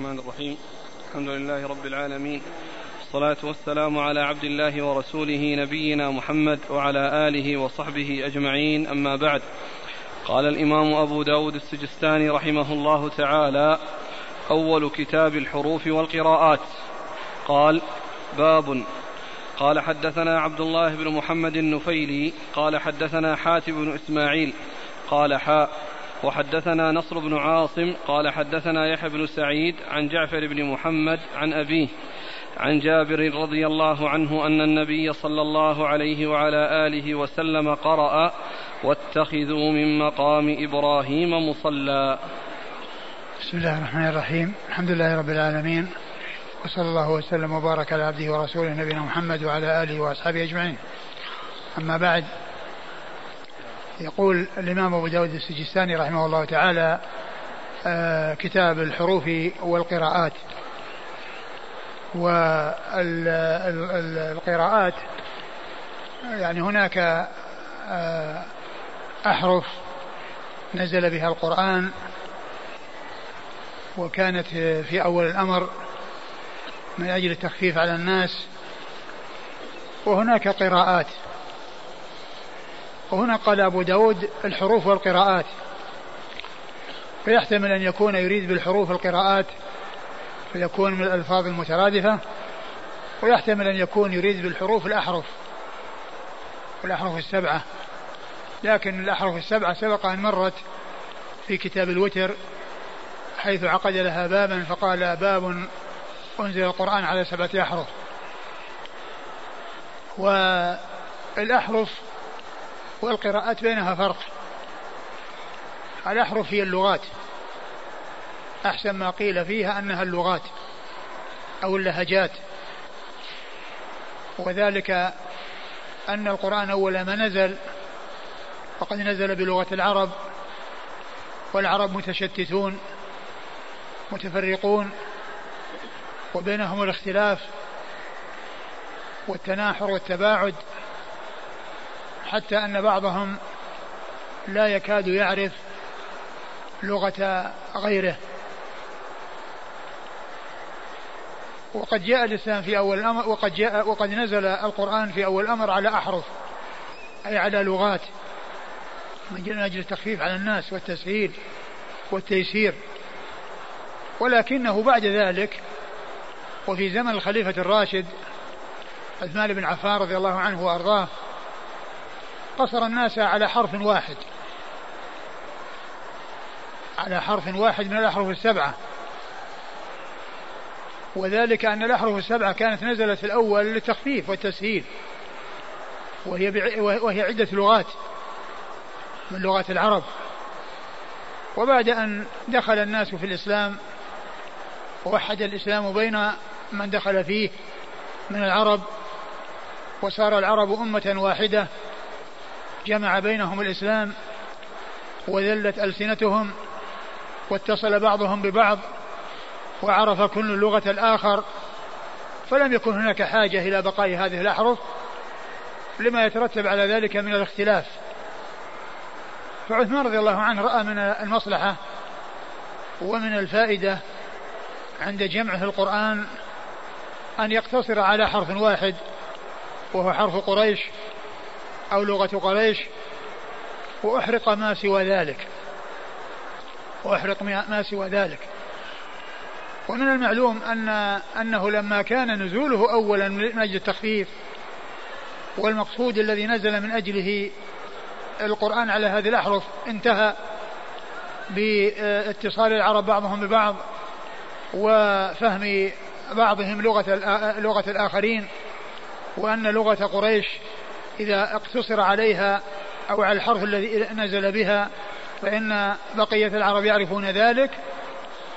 الرحمن الرحيم. الحمد لله رب العالمين. والصلاة والسلام على عبد الله ورسوله نبينا محمد وعلى آله وصحبه أجمعين. أما بعد قال الإمام أبو داود السجستاني رحمه الله تعالى أول كتاب الحروف والقراءات. قال باب. قال حدثنا عبد الله بن محمد النفيلي. قال حدثنا حاتم بن إسماعيل. قال حاء وحدثنا نصر بن عاصم قال حدثنا يحيى بن سعيد عن جعفر بن محمد عن أبيه عن جابر رضي الله عنه أن النبي صلى الله عليه وعلى آله وسلم قرأ واتخذوا من مقام إبراهيم مصلى. بسم الله الرحمن الرحيم. الحمد لله رب العالمين. وصلى الله وسلم وبارك على عبده ورسوله نبينا محمد وعلى آله وأصحابه أجمعين. أما بعد يقول الإمام أبو داود السجستاني رحمه الله تعالى آه كتاب الحروف والقراءات. والقراءات يعني هناك آه أحرف نزل بها القرآن وكانت في أول الأمر من أجل التخفيف على الناس. وهناك قراءات. وهنا قال أبو داود الحروف والقراءات. فيحتمل أن يكون يريد بالحروف القراءات فيكون من الألفاظ المترادفة. ويحتمل أن يكون يريد بالحروف الأحرف الأحرف السبعة. لكن الأحرف السبعة سبق أن مرت في كتاب الوتر حيث عقد لها بابا فقال باب أنزل القرآن على سبعة أحرف. والأحرف والقراءات بينها فرق. الأحرف هي اللغات. أحسن ما قيل فيها أنها اللغات أو اللهجات. وذلك أن القرآن أول ما نزل وقد نزل بلغة العرب والعرب متشتتون متفرقون وبينهم الاختلاف والتناحر والتباعد. حتى أن بعضهم لا يكاد يعرف لغة غيره. وقد جاء الإسلام في أول الأمر وقد جاء وقد نزل القرآن في أول الأمر على أحرف أي على لغات. من أجل التخفيف على الناس والتسهيل والتيسير. ولكنه بعد ذلك وفي زمن الخليفة الراشد عثمان بن عفان رضي الله عنه وأرضاه قصر الناس على حرف واحد. على حرف واحد من الأحرف السبعة. وذلك أن الأحرف السبعة كانت نزلت في الأول للتخفيف والتسهيل. وهي وهي عدة لغات من لغات العرب. وبعد أن دخل الناس في الإسلام ووحد الإسلام بين من دخل فيه من العرب وصار العرب أمة واحدة جمع بينهم الإسلام وذلت ألسنتهم واتصل بعضهم ببعض وعرف كل لغة الآخر فلم يكن هناك حاجة إلى بقاء هذه الأحرف لما يترتب على ذلك من الاختلاف. فعثمان رضي الله عنه رأى من المصلحة ومن الفائدة عند جمعه القرآن أن يقتصر على حرف واحد وهو حرف قريش أو لغة قريش وأحرق ما سوى ذلك. وأحرق ما سوى ذلك. ومن المعلوم أن أنه لما كان نزوله أولا من أجل التخفيف والمقصود الذي نزل من أجله القرآن على هذه الأحرف انتهى باتصال العرب بعضهم ببعض وفهم بعضهم لغة لغة الآخرين وأن لغة قريش إذا اقتصر عليها أو على الحرف الذي نزل بها فإن بقية العرب يعرفون ذلك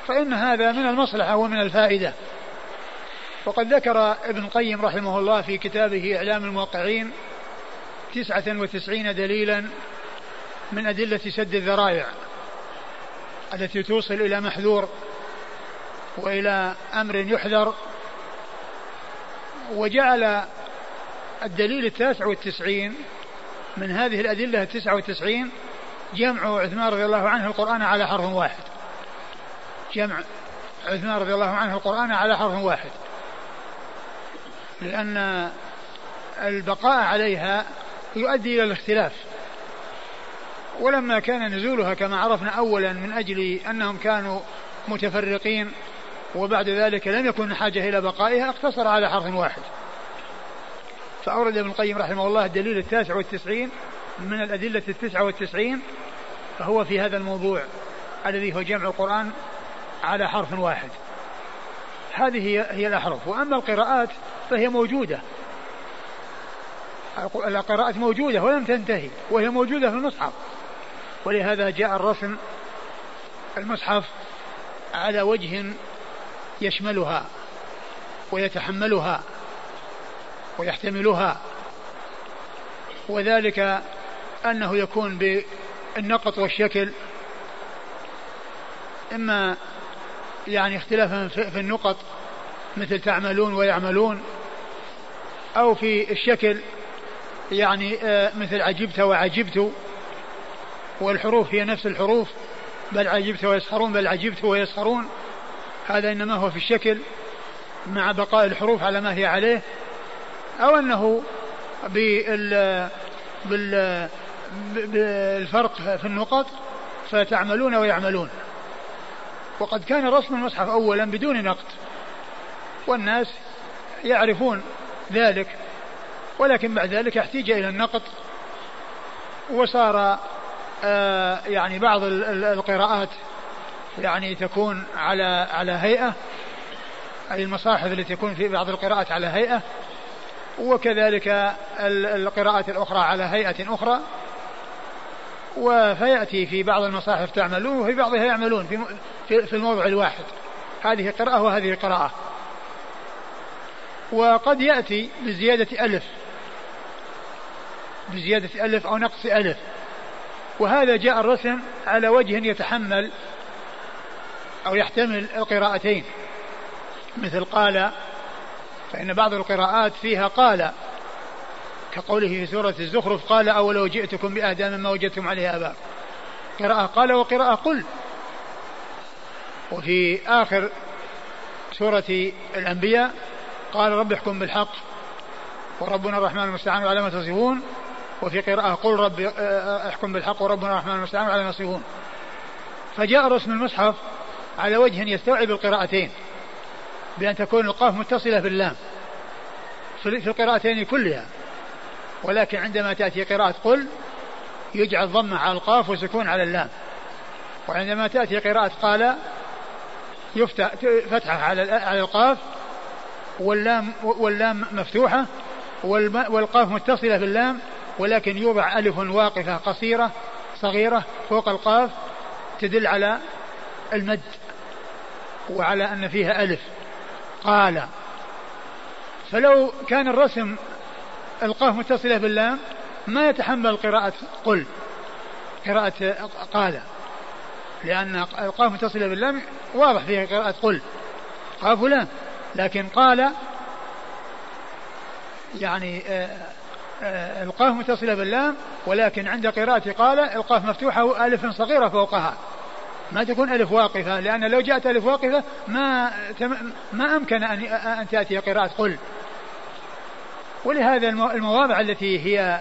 فإن هذا من المصلحة ومن الفائدة. وقد ذكر ابن القيم رحمه الله في كتابه إعلام الموقعين تسعة وتسعين دليلا من أدلة سد الذرائع التي توصل إلى محذور وإلى أمر يحذر وجعل الدليل التاسع والتسعين من هذه الأدلة التسعة والتسعين جمع عثمان رضي الله عنه القرآن على حرف واحد. جمع عثمان رضي الله عنه القرآن على حرف واحد. لأن البقاء عليها يؤدي إلى الاختلاف. ولما كان نزولها كما عرفنا أولا من أجل أنهم كانوا متفرقين وبعد ذلك لم يكن حاجة إلى بقائها اقتصر على حرف واحد. فأورد ابن القيم رحمه الله الدليل التاسع والتسعين من الأدلة التسعة والتسعين فهو في هذا الموضوع الذي هو جمع القرآن على حرف واحد. هذه هي الأحرف. وأما القراءات فهي موجودة. القراءات موجودة ولم تنتهي وهي موجودة في المصحف. ولهذا جاء الرسم المصحف على وجه يشملها ويتحملها. ويحتملها. وذلك أنه يكون بالنقط والشكل إما يعني اختلافا في النقط مثل تعملون ويعملون أو في الشكل يعني آه، مثل عجبت وعجبت والحروف هي نفس الحروف بل عجبت ويسخرون بل عجبت ويسخرون. هذا إنما هو في الشكل مع بقاء الحروف على ما هي عليه. أو أنه بال بال بالفرق في النقط فتعملون ويعملون. وقد كان رسم المصحف أولا بدون نقط والناس يعرفون ذلك ولكن بعد ذلك احتيج إلى النقط وصار آه يعني بعض القراءات يعني تكون على على هيئة. أي المصاحف التي تكون في بعض القراءات على هيئة. وكذلك القراءات الأخرى على هيئة أخرى. فيأتي في بعض المصاحف تعملون وفي بعضها يعملون في في الموضع الواحد. هذه قراءة وهذه قراءة وقد يأتي بزيادة ألف بزيادة ألف أو نقص ألف. وهذا جاء الرسم على وجه يتحمل أو يحتمل القراءتين. مثل قال فإن بعض القراءات فيها قال كقوله في سورة الزخرف قال أولو جئتكم بأهدى مما وجدتم عليه آباء. قراءة قال وقراءة قل. وفي آخر سورة الأنبياء قال رب احكم بالحق وربنا الرحمن المستعان على ما تصفون. وفي قراءة قل رب آه، احكم بالحق وربنا الرحمن المستعان على ما تصفون. فجاء رسم المصحف على وجه يستوعب القراءتين. بأن تكون القاف متصلة باللام في القراءتين كلها. ولكن عندما تأتي قراءة قل يجعل ضمة على القاف وسكون على اللام. وعندما تأتي قراءة قال يفتح فتحة على على القاف واللام واللام مفتوحة والقاف متصلة باللام ولكن يوضع ألف واقفة قصيرة صغيرة فوق القاف تدل على المد وعلى أن فيها ألف. قال فلو كان الرسم القاف متصلة باللام ما يتحمل قراءة قل قراءة قال لأن القاف متصلة باللام واضح فيها قراءة قل قاف لام لكن قال يعني آه، آه، القاف متصلة باللام ولكن عند قراءة قال القاف مفتوحة ألف صغيرة فوقها. ما تكون ألف واقفة لأن لو جاءت ألف واقفة ما ما أمكن أن أن تأتي قراءة قل. ولهذا المواضع التي هي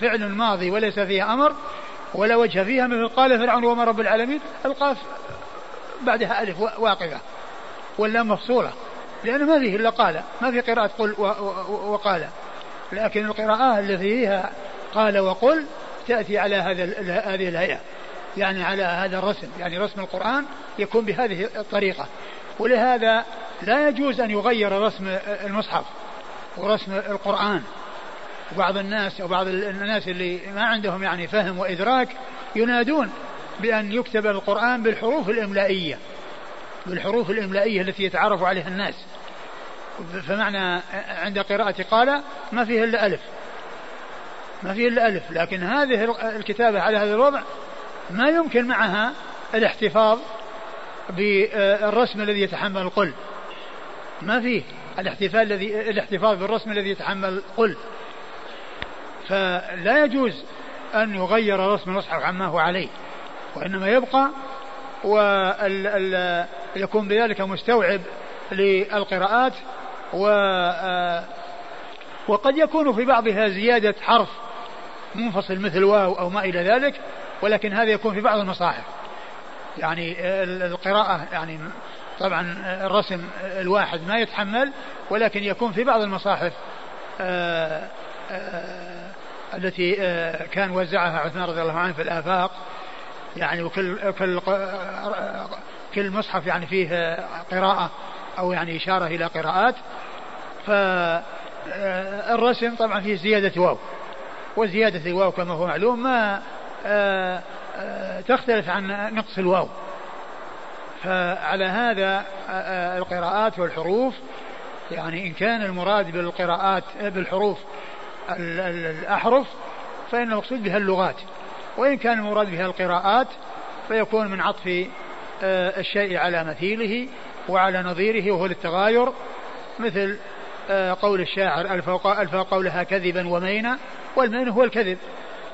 فعل ماضي وليس فيها أمر ولا وجه فيها مثل قال فرعون وما رب العالمين القاف بعدها ألف واقفة ولا مفصولة لأنه ما فيه إلا قال ما في قراءة قل وقال. لكن القراءة التي فيها قال وقل تأتي على هذا هذه الهيئة. يعني على هذا الرسم يعني رسم القرآن يكون بهذه الطريقة. ولهذا لا يجوز أن يغير رسم المصحف ورسم القرآن. وبعض الناس أو بعض الناس اللي ما عندهم يعني فهم وإدراك ينادون بأن يكتب القرآن بالحروف الإملائية بالحروف الإملائية التي يتعرف عليها الناس. فمعنى عند قراءة قال ما فيه إلا ألف ما فيه إلا ألف. لكن هذه الكتابة على هذا الوضع ما يمكن معها الاحتفاظ بالرسم الذي يتحمل القل ما فيه الاحتفال الذي الاحتفاظ بالرسم الذي يتحمل قل. فلا يجوز أن يغير رسم المصحف عما هو عليه وإنما يبقى يكون بذلك مستوعب للقراءات و آه، وقد يكون في بعضها زيادة حرف منفصل مثل واو أو ما إلى ذلك ولكن هذا يكون في بعض المصاحف يعني القراءة يعني طبعا الرسم الواحد ما يتحمل ولكن يكون في بعض المصاحف آه، آه، التي آه، كان وزعها عثمان رضي الله عنه في الآفاق. يعني وكل كل كل مصحف يعني فيه قراءة أو يعني إشارة إلى قراءات. فالرسم طبعا فيه زيادة واو. وزيادة الواو كما هو معلوم ما تختلف عن نقص الواو. فعلى هذا القراءات والحروف يعني إن كان المراد بالقراءات بالحروف الأحرف فإن المقصود بها اللغات. وإن كان المراد بها القراءات فيكون من عطف الشيء على مثيله وعلى نظيره وهو للتغاير مثل قول الشاعر ألفى قولها كذبا ومينا والمين هو الكذب.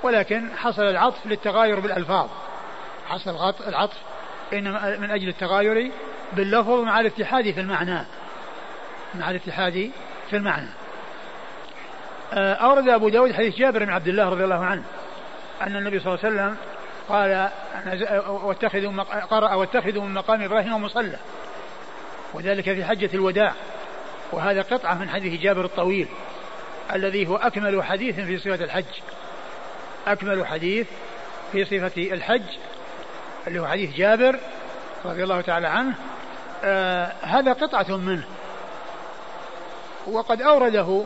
ولكن حصل العطف للتغاير بالألفاظ. حصل العطف إنما من أجل التغاير باللفظ مع الاتحاد في المعنى. مع الاتحاد في المعنى. آه، أورد أبو داود حديث جابر بن عبد الله رضي الله عنه أن النبي صلى الله عليه وسلم قال واتخذوا قرأ واتخذوا من مقام إبراهيم مصلى. وذلك في حجة الوداع. وهذا قطعة من حديث جابر الطويل الذي هو أكمل حديث في صفة الحج. أكمل حديث في صفة الحج اللي هو حديث جابر رضي الله تعالى عنه. آه هذا قطعة منه. وقد أورده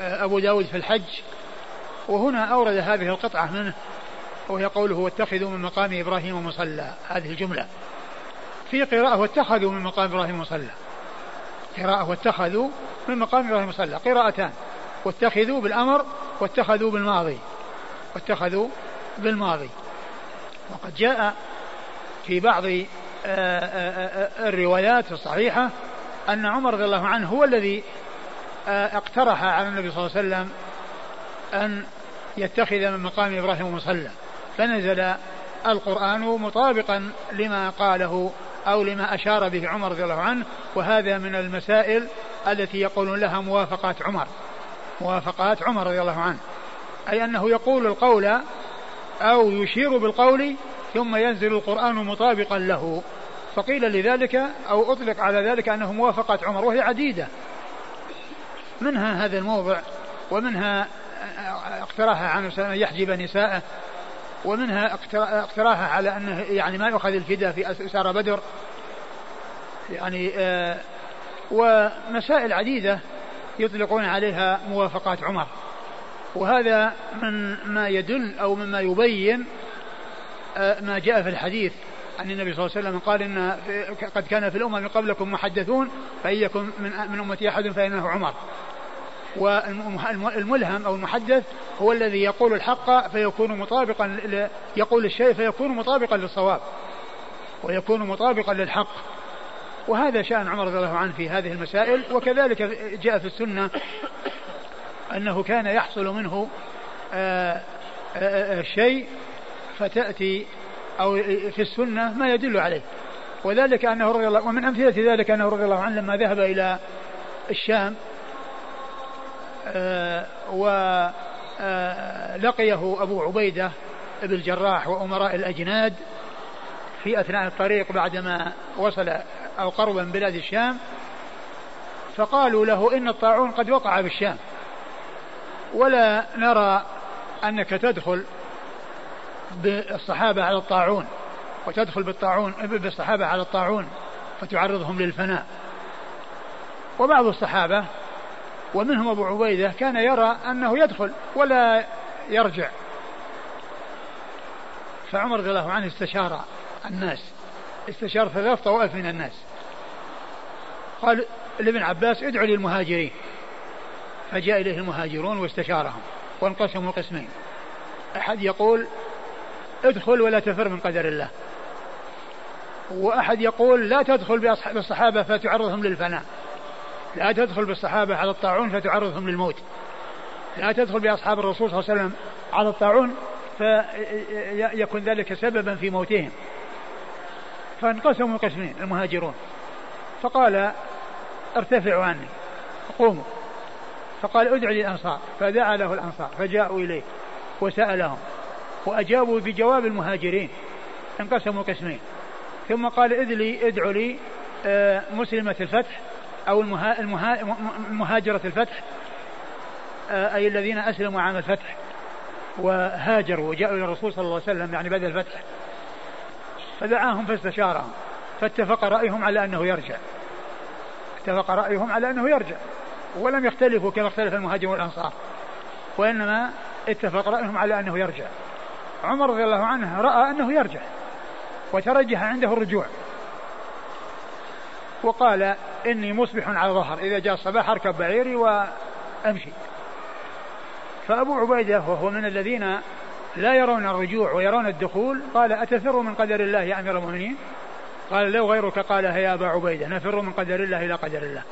آه أبو داود في الحج وهنا أورد هذه القطعة منه وهي قوله واتخذوا من مقام إبراهيم مصلى. هذه الجملة. في قراءة واتخذوا من مقام إبراهيم مصلى. قراءة واتخذوا من مقام إبراهيم مصلى. قراءتان واتخذوا بالأمر واتخذوا بالماضي. واتخذوا بالماضي. وقد جاء في بعض آه، آه، آه، الروايات الصحيحة أن عمر رضي الله عنه هو الذي اقترح على النبي صلى الله عليه وسلم أن يتخذ من مقام إبراهيم مصلى. فنزل القرآن مطابقا لما قاله أو لما أشار به عمر رضي الله عنه وهذا من المسائل التي يقولون لها موافقات عمر. موافقات عمر رضي الله عنه. أي أنه يقول القول أو يشير بالقول ثم ينزل القرآن مطابقا له. فقيل لذلك أو أطلق على ذلك أنه موافقة عمر وهي عديدة. منها هذا الموضع ومنها اقتراحها عن يحجب نساءه. ومنها اقتراحها على أنه يعني ما يؤخذ الفداء في أسار بدر. يعني آه ومسائل عديدة يطلقون عليها موافقات عمر. وهذا من ما يدل أو مما يبين آه، ما جاء في الحديث عن النبي صلى الله عليه وسلم قال إن قد كان في الأمم قبلكم محدثون فإن يكن من, من أمتي أحد فإنه عمر. والملهم أو المحدث هو الذي يقول الحق فيكون مطابقا يقول الشيء فيكون مطابقا للصواب ويكون مطابقا للحق. وهذا شأن عمر رضي الله عنه في هذه المسائل وكذلك جاء في السنة أنه كان يحصل منه آه، آآ آه، شيء فتأتي أو في السنة ما يدل عليه. وذلك أنه رضي الله ومن أمثلة ذلك أنه رضي الله عنه لما ذهب إلى الشام آه، ولقيه أبو عبيدة بن الجراح وأمراء الأجناد في أثناء الطريق بعدما وصل أو قرب من بلاد الشام فقالوا له إن الطاعون قد وقع بالشام. ولا نرى أنك تدخل بالصحابة على الطاعون. وتدخل بالطاعون بالصحابة على الطاعون فتعرضهم للفناء. وبعض الصحابة ومنهم أبو عبيدة كان يرى أنه يدخل ولا يرجع. فعمر رضي الله عنه استشار الناس. استشار ثلاث طوائف من الناس. قال لابن عباس ادعوا للمهاجرين. فجاء إليه المهاجرون واستشارهم وانقسموا قسمين أحد يقول ادخل ولا تفر من قدر الله. وأحد يقول لا تدخل بالصحابة فتعرضهم للفناء. لا تدخل بالصحابة على الطاعون فتعرضهم للموت. لا تدخل بأصحاب الرسول صلى الله عليه وسلم على الطاعون فيكون ذلك سببا في موتهم. فانقسموا قسمين المهاجرون. فقال ارتفعوا عني قوموا. فقال ادع لي الأنصار فدعا له الأنصار فجاءوا إليه وسألهم وأجابوا بجواب المهاجرين انقسموا قسمين. ثم قال إذ لي ادعوا لي آه، مسلمة الفتح أو المها المها المهاجرة الفتح آه، أي الذين أسلموا عام الفتح وهاجروا وجاءوا إلى الرسول صلى الله عليه وسلم يعني بعد الفتح. فدعاهم فاستشارهم فاتفق رأيهم على أنه يرجع. اتفق رأيهم على أنه يرجع. ولم يختلفوا كما اختلف المهاجرون والأنصار وإنما اتفق رأيهم على أنه يرجع. عمر رضي الله عنه رأى أنه يرجع وترجح عنده الرجوع. وقال إني مصبح على ظهر إذا جاء الصباح أركب بعيري وأمشي. فأبو عبيدة وهو من الذين لا يرون الرجوع ويرون الدخول قال أتفر من قدر الله يا أمير المؤمنين؟ قال لو غيرك قالها يا أبا عبيدة نفر من قدر الله إلى قدر الله.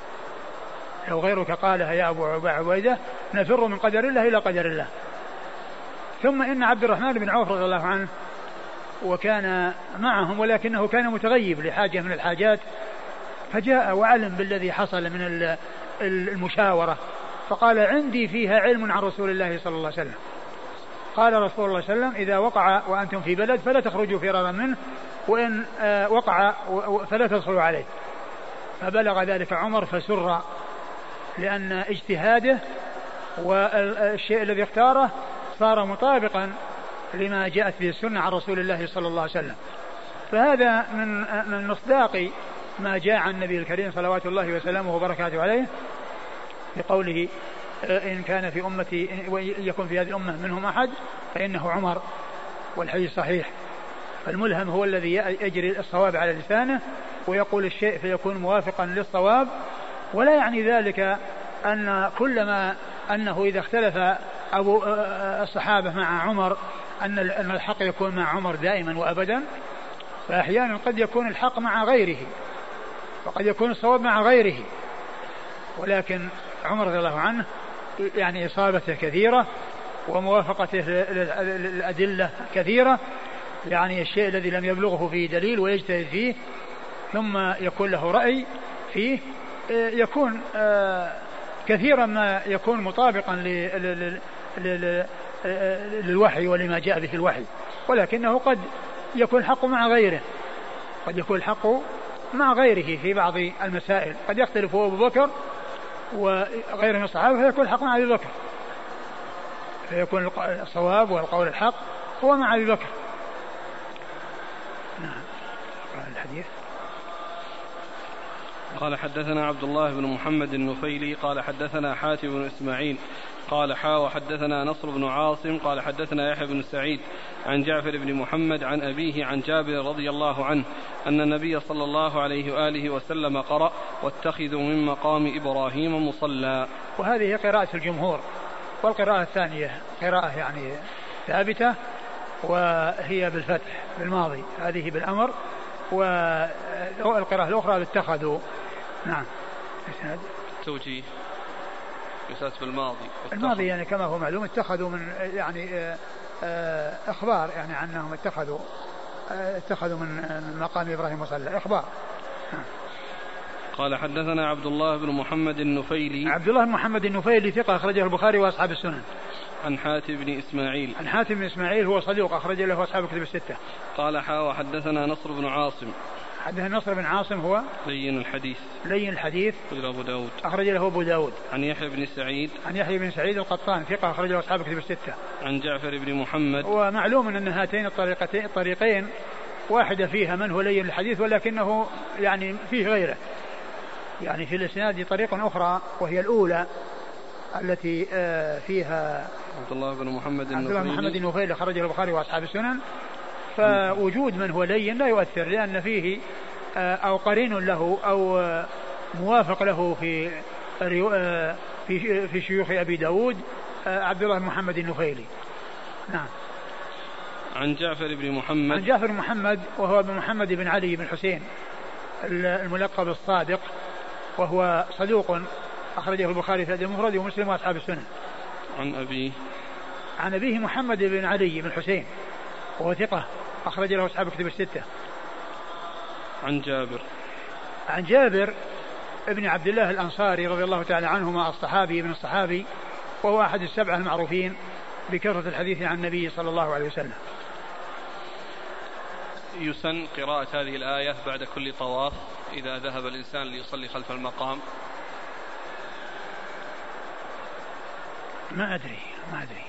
لو غيرك قالها يا أبو عبيدة نفر من قدر الله إلى قدر الله. ثم إن عبد الرحمن بن عوف رضي الله عنه وكان معهم ولكنه كان متغيب لحاجة من الحاجات فجاء وعلم بالذي حصل من المشاورة فقال عندي فيها علم عن رسول الله صلى الله عليه وسلم. قال رسول الله صلى الله عليه وسلم إذا وقع وأنتم في بلد فلا تخرجوا فرارا منه وإن آه، وقع فلا تدخلوا عليه. فبلغ ذلك عمر فسر لأن اجتهاده والشيء الذي اختاره صار مطابقا لما جاءت به السنة عن رسول الله صلى الله عليه وسلم. فهذا من من مصداق ما جاء عن النبي الكريم صلوات الله وسلامه وبركاته عليه بقوله إن كان في أمتي يكون في هذه الأمة منهم أحد فإنه عمر والحديث صحيح. فالملهم هو الذي يجري الصواب على لسانه ويقول الشيء فيكون موافقا للصواب ولا يعني ذلك أن كلما أنه إذا اختلف أبو الصحابة مع عمر أن الحق يكون مع عمر دائما وأبدا فأحيانا قد يكون الحق مع غيره وقد يكون الصواب مع غيره. ولكن عمر رضي الله عنه يعني إصابته كثيرة وموافقته للأدلة كثيرة يعني الشيء الذي لم يبلغه فيه دليل ويجتهد فيه ثم يكون له رأي فيه يكون آه، كثيرا ما يكون مطابقا للوحي ولما جاء به الوحي. ولكنه قد يكون الحق مع غيره. قد يكون الحق مع غيره في بعض المسائل. قد يختلف هو أبو بكر وغيره من الصحابة فيكون الحق مع أبي بكر. فيكون الصواب والقول الحق هو مع أبي بكر نعم الحديث قال حدثنا عبد الله بن محمد النفيلي قال حدثنا حاتم بن إسماعيل قال حا وحدثنا نصر بن عاصم قال حدثنا يحيى بن سعيد عن جعفر بن محمد عن أبيه عن جابر رضي الله عنه أن النبي صلى الله عليه وآله وسلم قرأ واتخذوا من مقام إبراهيم مصلى. وهذه قراءة الجمهور والقراءة الثانية قراءة يعني ثابتة وهي بالفتح بالماضي هذه بالأمر والقراءة الأخرى اتخذوا نعم. التوجيه. ليست بالماضي. الماضي يعني كما هو معلوم اتخذوا من يعني آه، آه، إخبار يعني عنهم اتخذوا آه، اتخذوا من مقام إبراهيم مصلى إخبار. قال حدثنا عبد الله بن محمد النفيلي. عبد الله بن محمد النفيلي ثقة أخرجه البخاري وأصحاب السنن. عن حاتم بن إسماعيل. عن حاتم بن إسماعيل هو صديق أخرج له أصحاب الكتب الستة. قال حا وحدثنا نصر بن عاصم. حدثنا نصر بن عاصم هو لين الحديث. لين الحديث. أخرج أبو داود. أخرج له أبو داود. عن يحيى بن سعيد. عن يحيى بن سعيد القطان ثقة أخرج له أصحاب الكتب الستة. عن جعفر بن محمد. ومعلوم أن هاتين الطريقتين الطريقين واحدة فيها من هو لين الحديث ولكنه يعني فيه غيره. يعني في الإسناد طريق أخرى وهي الأولى التي آه، فيها عبد الله بن محمد عبد الله بن محمد النفيل خرج البخاري وأصحاب السنن. فوجود من هو لين لا يؤثر لأن فيه آه، أو قرين له أو آه، موافق له في في في شيوخ أبي داود عبد الله محمد النفيلي نعم. عن جعفر بن محمد. عن جعفر محمد وهو ابن محمد بن علي بن حسين الملقب الصادق وهو صدوق أخرجه البخاري في المفرد ومسلم وأصحاب السنة. عن أبيه. عن أبيه محمد بن علي بن حسين وهو ثقة. أخرج له أصحاب كتب الستة. عن جابر. عن جابر ابن عبد الله الأنصاري رضي الله تعالى عنهما الصحابي ابن الصحابي وهو أحد السبعة المعروفين بكثرة الحديث عن النبي صلى الله عليه وسلم. يسن قراءة هذه الآية بعد كل طواف إذا ذهب الإنسان ليصلي خلف المقام. ما أدري ما أدري.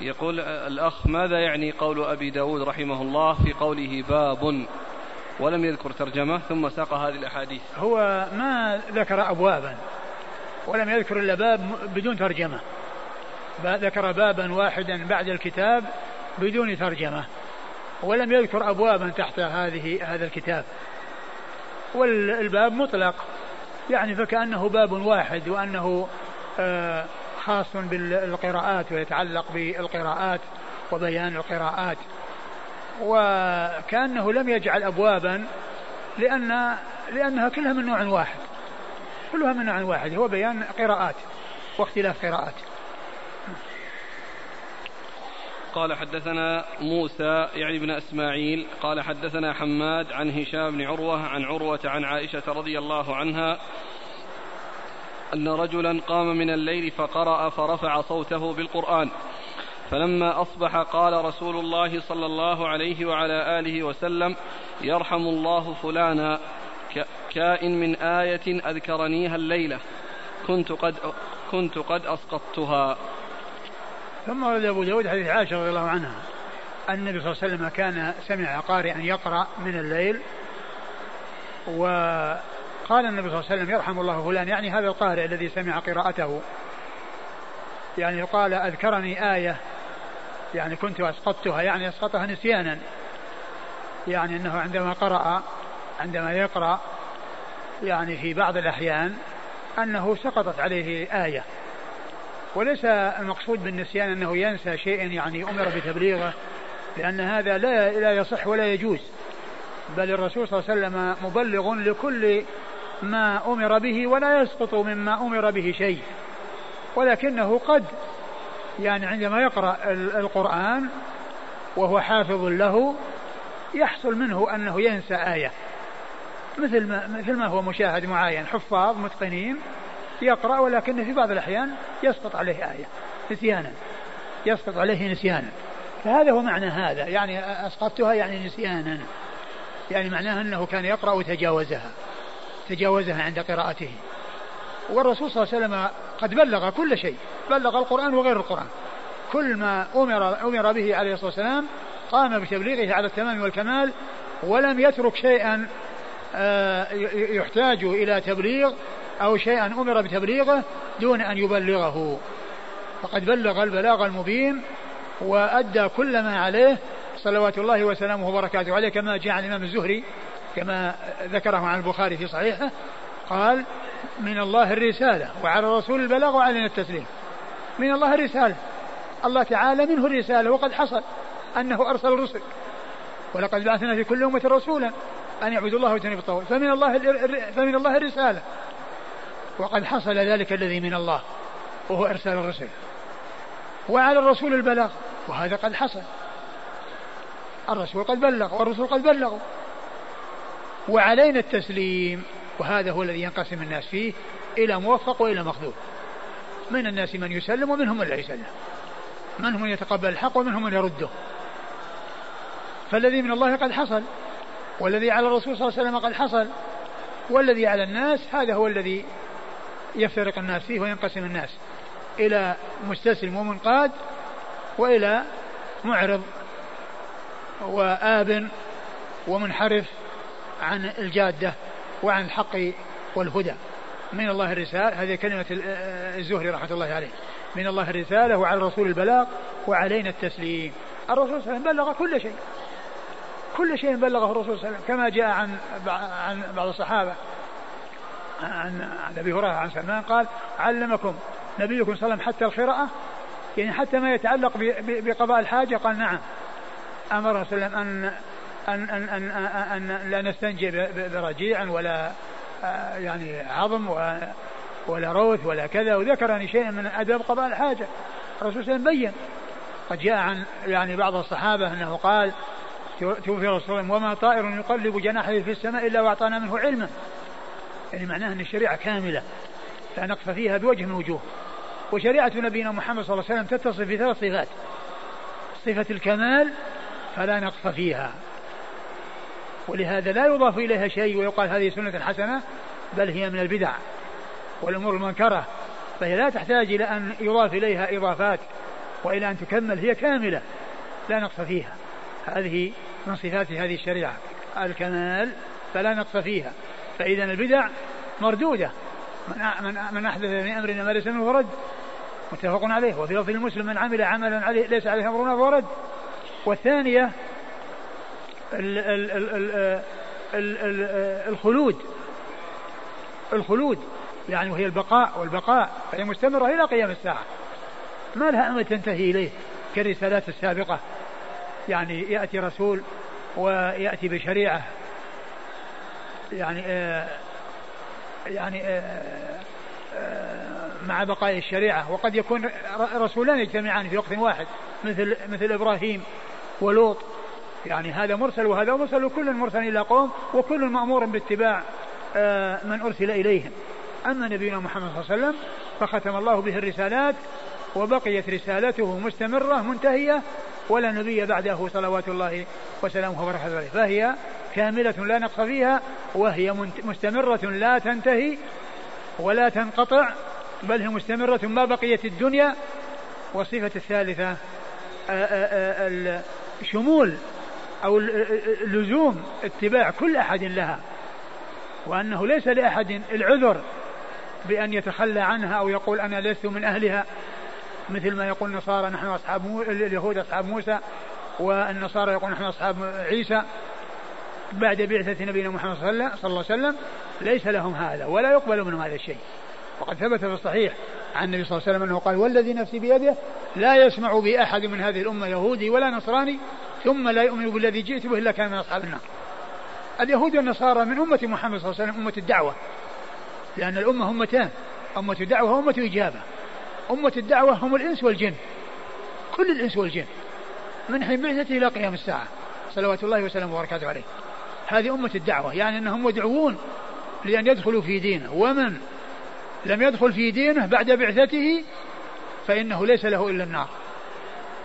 يقول الأخ ماذا يعني قول أبي داود رحمه الله في قوله باب؟ ولم يذكر ترجمة ثم ساق هذه الأحاديث. هو ما ذكر أبوابا ولم يذكر إلا باب بدون ترجمة. ذكر بابا واحدا بعد الكتاب بدون ترجمة. ولم يذكر أبوابا تحت هذه هذا الكتاب. والباب مطلق يعني فكأنه باب واحد وأنه آه خاص بالقراءات ويتعلق بالقراءات وبيان القراءات. وكأنه لم يجعل أبوابا لأن لأنها كلها من نوع واحد. كلها من نوع واحد هو بيان قراءات واختلاف قراءات. قال حدثنا موسى يعني بن إسماعيل قال حدثنا حماد عن هشام بن عروة عن عروة عن عائشة رضي الله عنها أن رجلا قام من الليل فقرأ فرفع صوته بالقرآن. فلما أصبح قال رسول الله صلى الله عليه وعلى آله وسلم يرحم الله فلانا كائن من آية أذكرنيها الليلة كنت قد كنت قد أسقطتها. ثم ورد أبو داود حديث عائشة رضي الله عنها أن النبي صلى الله عليه وسلم كان سمع قارئا يقرأ من الليل وقال النبي صلى الله عليه وسلم يرحم الله فلان يعني هذا القارئ الذي سمع قراءته. يعني قال أذكرني آية يعني كنت أسقطتها يعني أسقطها نسيانا. يعني أنه عندما قرأ عندما يقرأ يعني في بعض الأحيان أنه سقطت عليه آية. وليس المقصود بالنسيان أنه ينسى شيئا يعني أمر بتبليغه لأن هذا لا لا يصح ولا يجوز. بل الرسول صلى الله عليه وسلم مبلغ لكل ما أمر به ولا يسقط مما أمر به شيء. ولكنه قد يعني عندما يقرأ القرآن وهو حافظ له يحصل منه أنه ينسى آية. مثل ما مثل ما هو مشاهد معاين حفاظ متقنين يقرأ ولكن في بعض الأحيان يسقط عليه آية نسيانا. يسقط عليه نسيانا. فهذا هو معنى هذا. يعني أسقطتها يعني نسيانا. يعني معناها أنه كان يقرأ وتجاوزها تجاوزها عند قراءته. والرسول صلى الله عليه وسلم قد بلغ كل شيء. بلغ القرآن وغير القرآن. كل ما أمر, أمر به عليه الصلاة والسلام قام بتبليغه على التمام والكمال ولم يترك شيئا آه، يحتاج إلى تبليغ أو شيئا أمر بتبليغه دون أن يبلغه. فقد بلغ البلاغ المبين وأدى كل ما عليه صلوات الله وسلامه وبركاته عليه كما جاء عن الإمام الزهري كما ذكره عن البخاري في صحيحه قال من الله الرسالة وعلى الرسول البلاغ وعلينا التسليم. من الله الرسالة الله تعالى منه الرسالة وقد حصل أنه أرسل الرسل. ولقد بعثنا في كل أمة رسولا أن يعبدوا الله ويجتنبوا الطاغوت. فمن الله فمن الله الرسالة. وقد حصل ذلك الذي من الله وهو إرسال الرسل. وعلى الرسول البلاغ وهذا قد حصل. الرسول قد بلغ والرسول قد بلغوا. وعلينا التسليم. وهذا هو الذي ينقسم الناس فيه إلى موفق وإلى مخذول. من الناس من يسلم ومنهم من لا يسلم. منهم من يتقبل الحق ومنهم من يرده. فالذي من الله قد حصل والذي على الرسول صلى الله عليه وسلم قد حصل والذي على الناس هذا هو الذي يفترق الناس فيه وينقسم الناس إلى مستسلم ومنقاد وإلى معرض وآب ومنحرف عن الجادة وعن الحق والهدى. من الله الرسالة هذه كلمة الزهري رحمة الله عليه. من الله الرسالة وعلى الرسول البلاغ وعلينا التسليم. الرسول صلى الله عليه وسلم بلغ كل شيء. كل شيء بلغه الرسول صلى الله عليه وسلم كما جاء عن عن بعض الصحابة. عن عن أبي هريرة عن سلمان قال علمكم نبيكم صلى الله عليه وسلم حتى القراءة؟ يعني حتى ما يتعلق بقضاء الحاجة؟ قال نعم. أمر صلى الله عليه وسلم أن أن أن أن, أن لا نستنجي برجيع ولا آه، يعني عظم ولا روث ولا كذا. وذكر يعني شيئا من اداب قضاء الحاجة. الرسول صلى الله عليه وسلم بين. قد جاء عن يعني بعض الصحابة أنه قال توفي رسول الله. وما طائر يقلب جناحه في السماء إلا وأعطانا منه علما. يعني معناه أن الشريعة كاملة لا نقص فيها بوجه من وجوه. وشريعة نبينا محمد صلى الله عليه وسلم تتصف بثلاث صفات. صفة الكمال فلا نقص فيها. ولهذا لا يضاف إليها شيء ويقال هذه سنة حسنة بل هي من البدع والأمور المنكرة. فهي لا تحتاج إلى أن يضاف إليها إضافات وإلى أن تكمل هي كاملة لا نقص فيها. هذه من صفات هذه الشريعة. الكمال فلا نقص فيها. فإذا البدع مردودة. من من أحدث في أمرنا ما ليس منه فرد متفق عليه. وفي لفظ المسلم من عمل عملا عليه ليس عليه أمرنا فرد والثانية ال ال ال ال ال الخلود. الخلود. يعني وهي البقاء والبقاء. فهي مستمرة إلى قيام الساعة. ما لها أمد تنتهي إليه كالرسالات السابقة. يعني يأتي رسول ويأتي بشريعة. يعني آه يعني آه آه مع بقاء الشريعة. وقد يكون رسولان يجتمعان في وقت واحد. مثل مثل إبراهيم ولوط. يعني هذا مرسل وهذا مرسل وكل مرسل إلى قوم وكل مأمور باتباع آه، من أرسل إليهم. أما نبينا محمد صلى الله عليه وسلم فختم الله به الرسالات وبقيت رسالته مستمرة منتهية ولا نبي بعده صلوات الله وسلامه وبركاته. عليه فهي كاملة لا نقص فيها وهي مستمرة لا تنتهي ولا تنقطع بل هي مستمرة ما بقيت الدنيا. والصفة الثالثة آه، آه، شمول أو لزوم اتباع كل أحد لها وأنه ليس لأحد العذر بأن يتخلى عنها أو يقول أنا لست من أهلها مثل ما يقول النصارى نحن أصحاب. اليهود أصحاب موسى والنصارى يقول نحن أصحاب عيسى بعد بعثة نبينا محمد صلى الله عليه وسلم ليس لهم هذا ولا يقبل منهم هذا الشيء وقد ثبت في الصحيح عن النبي صلى الله عليه وسلم أنه قال والذي نفسي بيده لا يسمع بأحد من هذه الأمة يهودي ولا نصراني ثم لا يؤمن بالذي جئت به إلا كان من أصحاب النار. اليهود والنصارى من أمة محمد صلى الله عليه وسلم أمة الدعوة. لأن الأمة أمتان أمة دعوة وأمة إجابة أمة الدعوة هم الإنس والجن كل الإنس والجن. من حين بعثته إلى قيام الساعة. صلوات الله وسلامه وبركاته عليه. هذه أمة الدعوة يعني أنهم مدعوون لأن يدخلوا في دينه. ومن لم يدخل في دينه بعد بعثته فإنه ليس له إلا النار.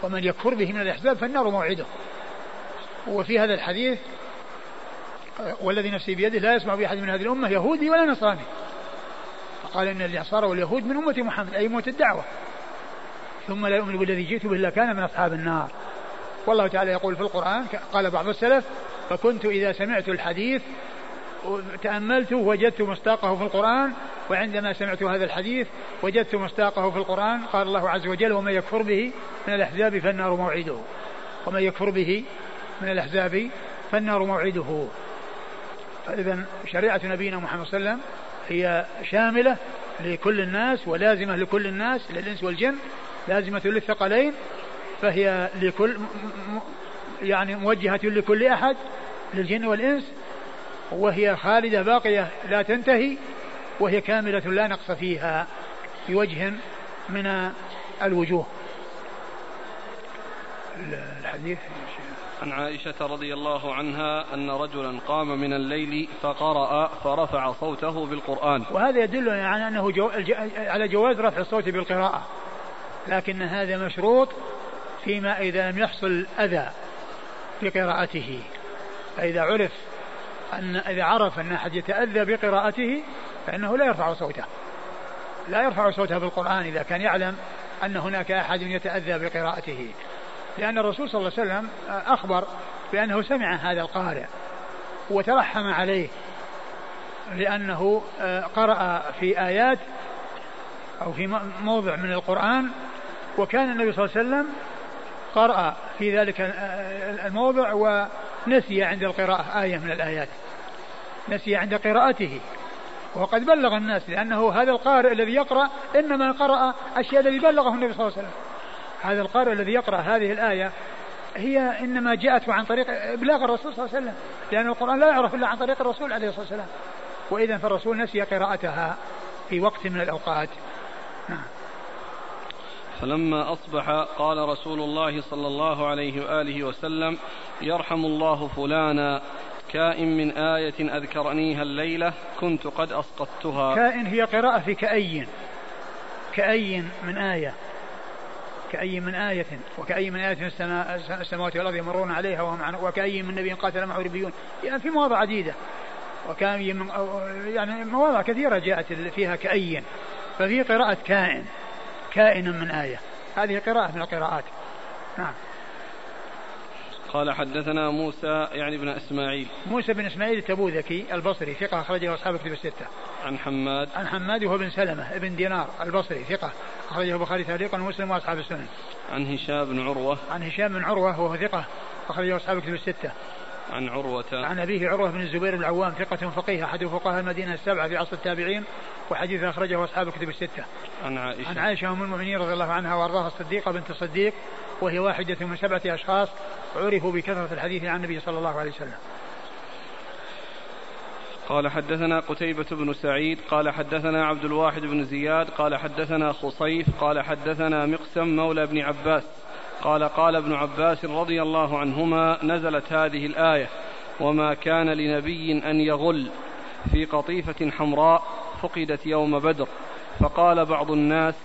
ومن يكفر به من الأحزاب فالنار موعده. وفي هذا الحديث والذي نفسي بيده لا يسمع بأحد من هذه الأمة يهودي ولا نصراني. فقال إن الإعصار واليهود من أمة محمد أي أمة الدعوة. ثم لا يؤمن بالذي جئت به إلا كان من أصحاب النار. والله تعالى يقول في القرآن قال بعض السلف فكنت إذا سمعت الحديث تأملت وجدت مصداقه في القرآن وعندما سمعت هذا الحديث وجدت مصداقه في القرآن قال الله عز وجل ومن يكفر به من الأحزاب فالنار موعده ومن يكفر به من الأحزاب فالنار موعده. فإذا شريعة نبينا محمد صلى الله عليه وسلم هي شاملة لكل الناس ولازمة لكل الناس للإنس والجن لازمة للثقلين فهي لكل يعني موجهة لكل أحد للجن والإنس وهي خالدة باقية لا تنتهي وهي كاملة لا نقص فيها في وجه من الوجوه. الحديث عن عائشة رضي الله عنها أن رجلا قام من الليل فقرأ فرفع صوته بالقرآن. وهذا يدل على أنه جو على جواز رفع الصوت بالقراءة. لكن هذا مشروط فيما إذا لم يحصل أذى في قراءته. فإذا عرف أن إذا عرف أن أحد يتأذى بقراءته فإنه لا يرفع صوته. لا يرفع صوته بالقرآن إذا كان يعلم أن هناك أحد يتأذى بقراءته. لأن الرسول صلى الله عليه وسلم أخبر بأنه سمع هذا القارئ وترحم عليه لأنه قرأ في آيات أو في موضع من القرآن وكان النبي صلى الله عليه وسلم قرأ في ذلك الموضع ونسي عند القراءة آية من الآيات نسي عند قراءته. وقد بلغ الناس لأنه هذا القارئ الذي يقرأ إنما قرأ أشياء الذي بلغه النبي صلى الله عليه وسلم. هذا القارئ الذي يقرأ هذه الآية هي إنما جاءت عن طريق إبلاغ الرسول صلى الله عليه وسلم لأن القرآن لا يعرف إلا عن طريق الرسول عليه الصلاة والسلام. وإذا فالرسول نسي قراءتها في وقت من الأوقات. نعم. فلما أصبح قال رسول الله صلى الله عليه وآله وسلم يرحم الله فلانا كائن من آية أذكرنيها الليلة كنت قد أسقطتها. كائن هي قراءة في كأي كأي من آية؟ كأي من آية وكأي من آية السماوات والأرض يمرون عليها وهم عن وكأي من نبي قاتل معه ربيون. يعني في مواضع عديدة. وكأي من يعني مواضع كثيرة جاءت فيها كأي. ففي قراءة كائن. كائن من آية. هذه قراءة من القراءات. نعم. قال حدثنا موسى يعني بن إسماعيل. موسى بن إسماعيل التبوذكي البصري ثقة أخرجه أصحاب كتب الستة. عن حماد عن حماد وهو بن سلمة ابن دينار البصري ثقة أخرجه البخاري تعليقا ومسلم وأصحاب السنن. عن هشام بن عروة عن هشام بن عروة وهو ثقة أخرجه أصحاب كتب الستة. عن عروة عن أبيه عروة بن الزبير بن العوام ثقة فقيه أحد فقهاء المدينة السبعة في عصر التابعين وحديث أخرجه أصحاب كتب الستة. عن عائشة عن عائشة أم المؤمنين رضي الله عنها وأرضاها الصديقة بنت الصديق وهي واحدة من سبعة أشخاص عرفوا بكثرة الحديث عن النبي صلى الله عليه وسلم. قال حدثنا قتيبة بن سعيد قال حدثنا عبد الواحد بن زياد قال حدثنا خصيف قال حدثنا مقسم مولى ابن عباس قال قال ابن عباس رضي الله عنهما نزلت هذه الآية وما كان لنبي أن يغل في قطيفة حمراء فقدت يوم بدر فقال بعض الناس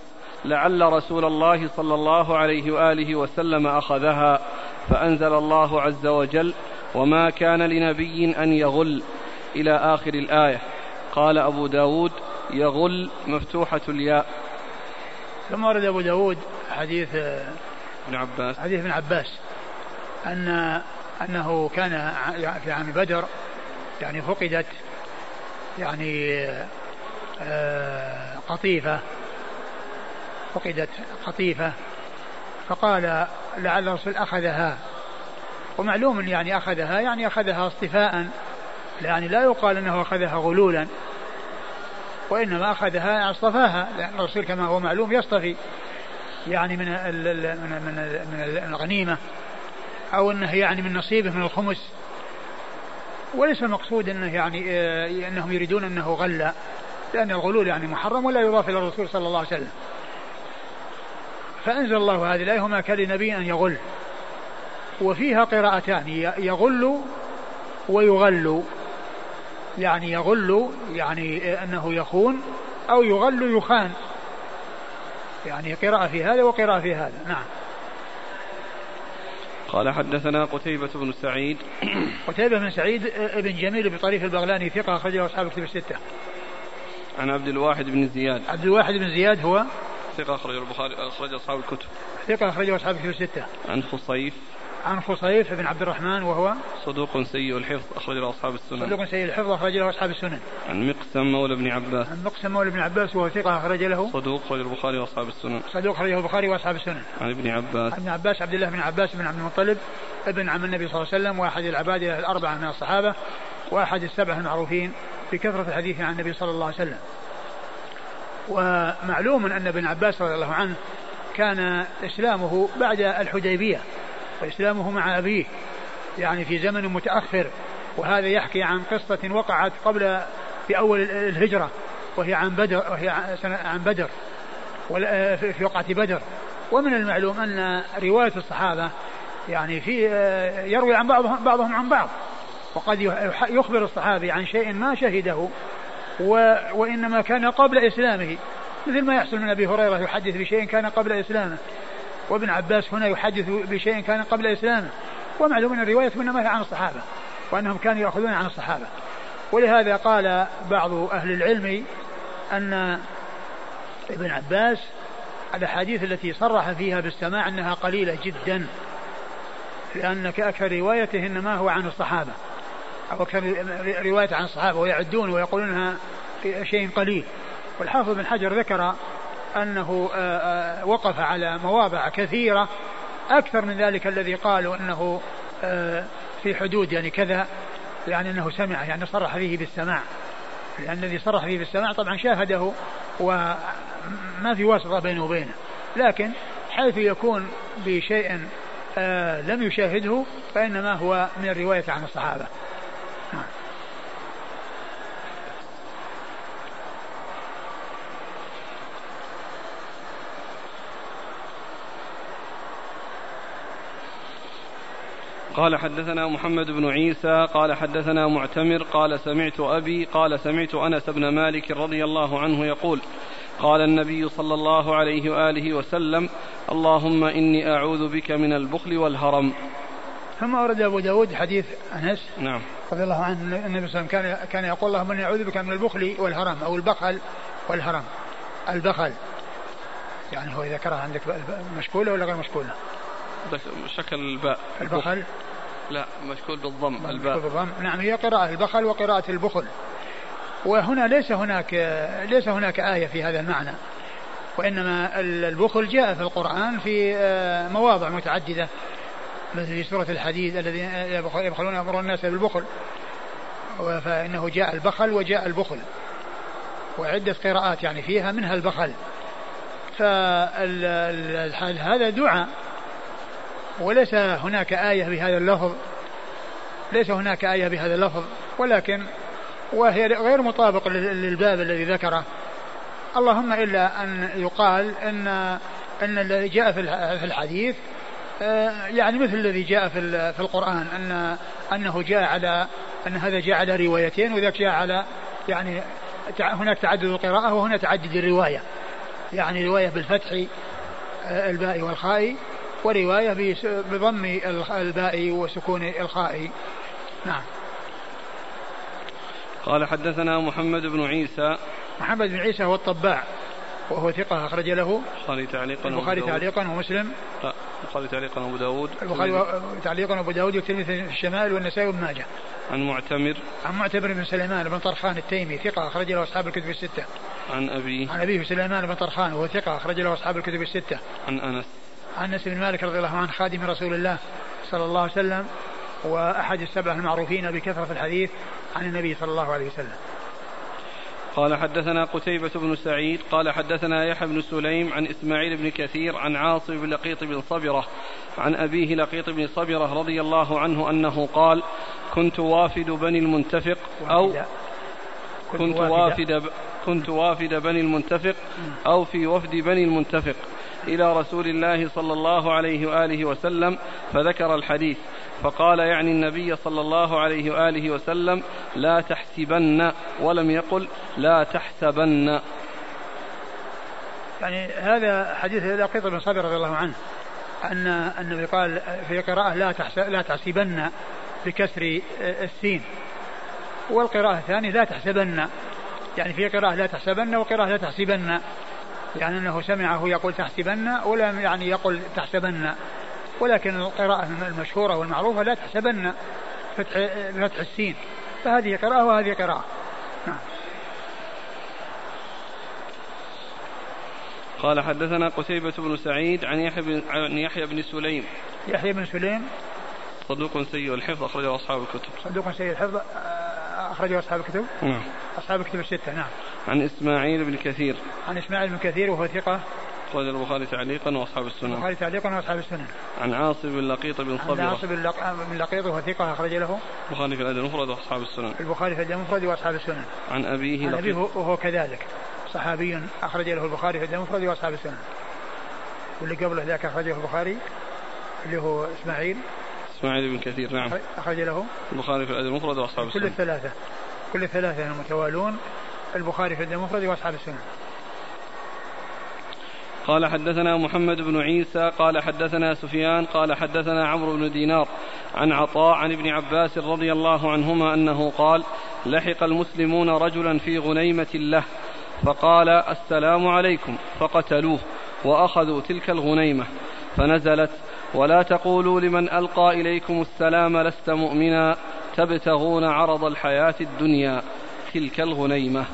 لعل رسول الله صلى الله عليه وآله وسلم أخذها فأنزل الله عز وجل وما كان لنبي أن يغل إلى آخر الآية. قال أبو داود يغل مفتوحة الياء. ثم ورد أبو داود حديث ابن عباس. حديث ابن عباس أن أنه كان في عام بدر يعني فقدت يعني آه، قطيفة فقدت قطيفة فقال لعل الرسول أخذها. ومعلوم يعني أخذها يعني أخذها اصطفاء يعني لا يقال أنه أخذها غلولا وإنما أخذها أصطفاها لأن الرسول كما هو معلوم يصطفي يعني من من من, من الغنيمة أو أنه يعني من نصيبه من الخمس. وليس المقصود أنه يعني آه، أنهم يريدون أنه غلى لأن الغلول يعني محرم ولا يضاف إلى الرسول صلى الله عليه وسلم. فأنزل الله هذه الآية وما كان لنبي أن يغل. وفيها قراءتان يغل ويغل. يعني يغل يعني أنه يخون أو يغل يخان يعني قراءة في هذا وقراءة في هذا نعم قال حدثنا قتيبة بن سعيد قتيبة بن سعيد ابن جميل بطريف البغلاني ثقة أخرجه أصحاب كتب الستة. عن عبد الواحد بن زياد. عبد الواحد بن زياد هو ثقة أخرج البخاري أخرج أصحاب الكتب. ثقة أخرجه أصحاب الكتب الستة. عن خصيف عن خصيف بن عبد الرحمن وهو صدوق سيء الحفظ أخرج له أصحاب السنن. صدوق سيء الحفظ أخرج له أصحاب السنن. عن مقسم مولى ابن عباس. عن مقسم مولى ابن عباس وهو ثقة أخرج له. صدوق أخرج البخاري وأصحاب السنن. صدوق أخرجه البخاري وأصحاب السنن. عن ابن عباس. عن ابن عباس عبد الله بن عباس بن عبد المطلب ابن عم النبي صلى الله عليه وسلم وأحد العباد الأربعة من الصحابة وأحد السبعة المعروفين بكثرة الحديث عن النبي صلى الله عليه وسلم. ومعلوم أن ابن عباس رضي الله عنه كان إسلامه بعد الحديبية. وإسلامه مع أبيه يعني في زمن متأخر وهذا يحكي عن قصة وقعت قبل في أول الهجرة وهي عن بدر وهي عن بدر في وقعة بدر. ومن المعلوم أن رواية الصحابة يعني في يروي عن بعضهم بعضهم عن بعض وقد يخبر الصحابي عن شيء ما شهده وإنما كان قبل إسلامه مثل ما يحصل من أبي هريرة يحدث بشيء كان قبل إسلامه. وابن عباس هنا يحدث بشيء كان قبل إسلامه. ومعلوم أن الرواية إنما هي عن الصحابة وأنهم كانوا يأخذون عن الصحابة. ولهذا قال بعض أهل العلم أن ابن عباس الأحاديث التي صرح فيها بالسماع أنها قليلة جدا لأن أكثر روايته إنما هو عن الصحابة. أو أكثر رواية عن الصحابة ويعدون ويقولونها شيء قليل. والحافظ بن حجر ذكر أنه آه، آه، وقف على مواضع كثيرة أكثر من ذلك الذي قالوا أنه آه، في حدود يعني كذا يعني أنه سمع يعني صرح فيه بالسماع. لأن الذي صرح فيه بالسماع طبعا شاهده وما في واسطة بينه وبينه. لكن حيث يكون بشيء لم يشاهده فإنما هو من الرواية عن الصحابة. قال حدثنا محمد بن عيسى قال حدثنا معتمر قال سمعت أبي قال سمعت أنس بن مالك رضي الله عنه يقول قال النبي صلى الله عليه وآله وسلم اللهم إني أعوذ بك من البخل والهرم. ثم ورد أبو داود حديث أنس نعم. رضي الله عنه النبي صلى الله عليه وسلم كان كان يقول اللهم إني أعوذ بك من البخل والهرم أو البخل والهرم. البخل. يعني هو إذا كره عندك مشكولة ولا غير مشكولة؟ شكل الباء. البخل؟ لا مشكول بالضم الباء. بالضم. نعم هي قراءة البخل وقراءة البخل. وهنا ليس هناك ليس هناك آية في هذا المعنى. وإنما البخل جاء في القرآن في آه، مواضع متعددة. مثل في سورة الحديد الذين يبخلون يأمرون الناس بالبخل. فإنه جاء البخل وجاء البخل. وعدة قراءات يعني فيها منها البخل. فهذا دعاء. وليس هناك آية بهذا اللفظ. ليس هناك آية بهذا اللفظ. ولكن وهي غير مطابق للباب الذي ذكره. اللهم إلا أن يقال أن أن الذي جاء في الحديث آه، يعني مثل الذي جاء في في القرآن أن أنه جاء على أن هذا جاء على روايتين وذاك جاء على يعني هناك تعدد القراءة وهنا تعدد الرواية. يعني رواية بالفتح آه، الباء والخاء ورواية بضم الباء وسكون الخاء. نعم. قال حدثنا محمد بن عيسى. محمد بن عيسى هو الطباع وهو ثقة أخرج له. البخاري تعليقا البخاري تعليقا ومسلم. لا البخاري تعليقا وأبو داود. البخاري تعليقا وأبو داود والترمذي في الشمال والنسائي وابن ماجه. عن معتمر. عن معتمر بن سليمان بن طرخان التيمي ثقة أخرج له أصحاب الكتب الستة. عن أبي عن أبيه سليمان بن طرخان وهو ثقة أخرج له أصحاب الكتب الستة. عن أنس. عن أنس بن مالك رضي الله عنه خادم رسول الله صلى الله عليه وسلم وأحد السبعة المعروفين بكثرة الحديث عن النبي صلى الله عليه وسلم. قال حدثنا قتيبة بن سعيد قال حدثنا يحيى بن سليم عن إسماعيل بن كثير عن عاصم بن لقيط بن صبرة عن أبيه لقيط بن صبرة رضي الله عنه أنه قال كنت وافد بني المنتفق أو كنت وافد. كنت وافد بني المنتفق أو في وفد بني المنتفق. إلى رسول الله صلى الله عليه وآله وسلم فذكر الحديث فقال يعني النبي صلى الله عليه وآله وسلم لا تحسبن ولم يقل لا تحسبن. يعني هذا حديث لقيط بن صابر رضي الله عنه أن النبي قال في قراءة لا لا تحسبن بكسر السين. والقراءة الثانية لا تحسبن. يعني في قراءة لا تحسبن وقراءة لا تحسبن. يعني أنه سمعه يقول تحسبن ولم يعني يقول تحسبن. ولكن القراءة المشهورة والمعروفة لا تحسبن فتح فتح السين. فهذه قراءة وهذه قراءة. نعم. قال حدثنا قتيبة بن سعيد عن يحيى بن عن يحيى بن سليم. يحيى بن سليم. صدوق سيء الحفظ أخرجه أصحاب الكتب. صدوق سيء الحفظ. أخرجه أصحاب الكتب. نعم. أصحاب الكتب الستة نعم. عن إسماعيل بن كثير. عن إسماعيل بن كثير وهو ثقة. أخرج البخاري تعليقا وأصحاب السنن. البخاري تعليقا وأصحاب السنن. عن عاصم بن لقيط بن صبرة. عن عاصم بن لقيط وهو ثقة أخرج له. البخاري في الأدب المفرد وأصحاب السنن. البخاري في الأدب المفرد وأصحاب السنن. عن أبيه عن أبيه وهو كذلك. صحابي أخرج له البخاري في الأدب المفرد وأصحاب السنن. واللي قبله ذاك أخرجه البخاري اللي هو إسماعيل. إسماعيل بن كثير نعم. أخرج له. البخاري في الأدب المفرد وأصحاب السنن كل الثلاثة. كل الثلاثة المتوالون البخاري في الأدب المفرد وأصحاب السنن قال حدثنا محمد بن عيسى قال حدثنا سفيان قال حدثنا عمرو بن دينار عن عطاء عن ابن عباس رضي الله عنهما أنه قال لحق المسلمون رجلا في غنيمة له فقال السلام عليكم. فقتلوه وأخذوا تلك الغنيمة. فنزلت ولا تقولوا لمن ألقى إليكم السلام لست مؤمنا تبتغون عرض الحياة الدنيا تلك الغنيمة.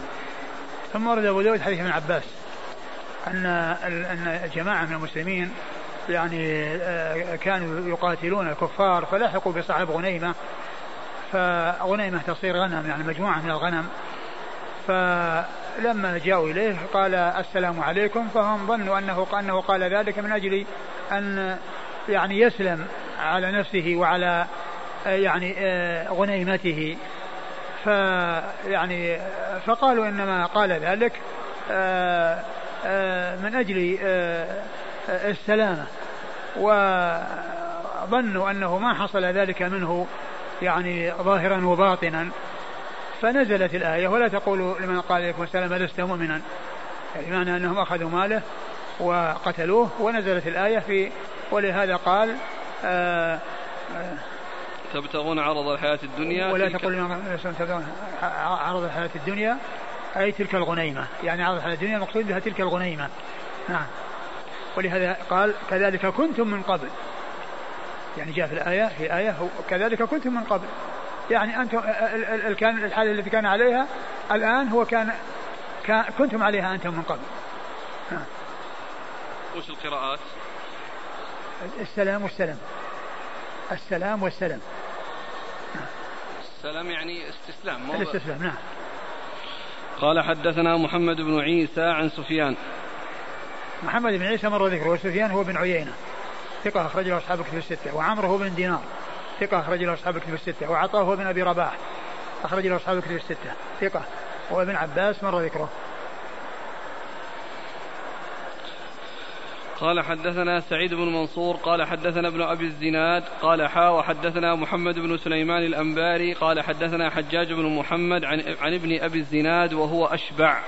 ثم ورد أبو داود حديث ابن عباس أن أن جماعة من المسلمين يعني آه، كانوا يقاتلون الكفار فلحقوا بصاحب غنيمة فغنيمة تصير غنم يعني مجموعة من الغنم. فلما جاءوا إليه قال السلام عليكم فهم ظنوا أنه أنه قال ذلك من أجل أن يعني يسلم على نفسه وعلى آه، يعني آه، غنيمته. فيعني فقالوا إنما قال ذلك من أجل السلامة. ظنوا أنه ما حصل ذلك منه يعني ظاهرا وباطنا. فنزلت الآية ولا تقولوا لمن قال عليكم السلام لست مؤمنا؟ يعني معنى أنهم أخذوا ماله وقتلوه ونزلت الآية في ولهذا قال آآ تبتغون عرض الحياة الدنيا ولا تقول عرض الحياة الدنيا أي تلك الغنيمة. يعني عرض الحياة الدنيا المقصود بها تلك الغنيمة. نعم. ولهذا قال كذلك كنتم من قبل. يعني جاء في الآية في آية كذلك كنتم من قبل. يعني أنتم كان الحالة التي كان عليها الآن هو كان, كان كنتم عليها أنتم من قبل. نعم. وش القراءات؟ السلام والسلام. السلام والسلام. السلام يعني استسلام الاستسلام نعم. قال حدثنا محمد بن عيسى عن سفيان. محمد بن عيسى مر ذكره وسفيان هو بن عيينة. ثقة أخرج له أصحاب كتب الستة. وعمرو هو بن دينار. ثقة أخرج له أصحاب كتب الستة. وعطاه هو بن أبي رباح. أخرج له أصحاب كتب الستة. ثقة. وابن عباس مر ذكره. قال حدثنا سعيد بن منصور قال حدثنا ابن أبي الزناد قال حا وحدثنا محمد بن سليمان الأنباري قال حدثنا حجاج بن محمد عن عن ابن أبي الزناد وهو أشبع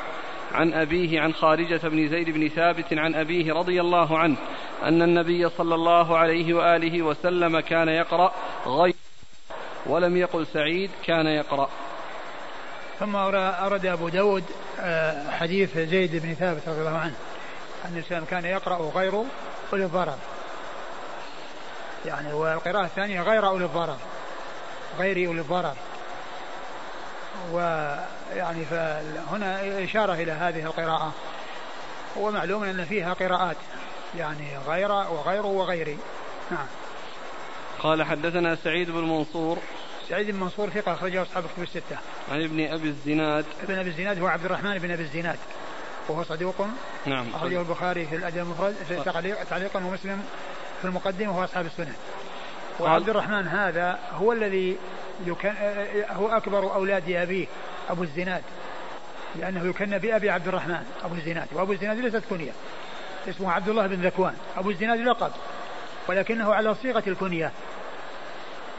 عن أبيه عن خارجة بن زيد بن ثابت عن أبيه رضي الله عنه أن النبي صلى الله عليه وآله وسلم كان يقرأ غير ولم يقل سعيد كان يقرأ. ثم أرد أبو داود آه، حديث زيد بن ثابت رضي الله عنه. أن الإنسان كان يقرأ غير أولي الضرر يعني والقراءة الثانية غير أولي الضرر غير أولي الضرر ويعني فهنا إشارة إلى هذه القراءة. ومعلوم أن فيها قراءات. يعني غير وغير وغيري نعم. قال حدثنا سعيد بن منصور. سعيد بن منصور ثقة أخرجه أصحاب الكتب الستة. عن ابن أبي الزناد. ابن أبي الزناد هو عبد الرحمن بن أبي الزناد. وهو صدوق نعم. أخرجه البخاري في الأدب المفرد في تعليقا ومسلم في المقدمة وهو أصحاب السنة. وعبد الرحمن هذا هو الذي يكن هو أكبر أولاد أبيه أبو الزناد. لأنه يكن بأبي عبد الرحمن أبو الزناد. وأبو الزناد ليست كنية. اسمه عبد الله بن ذكوان. أبو الزناد لقب ولكنه على صيغة الكنية.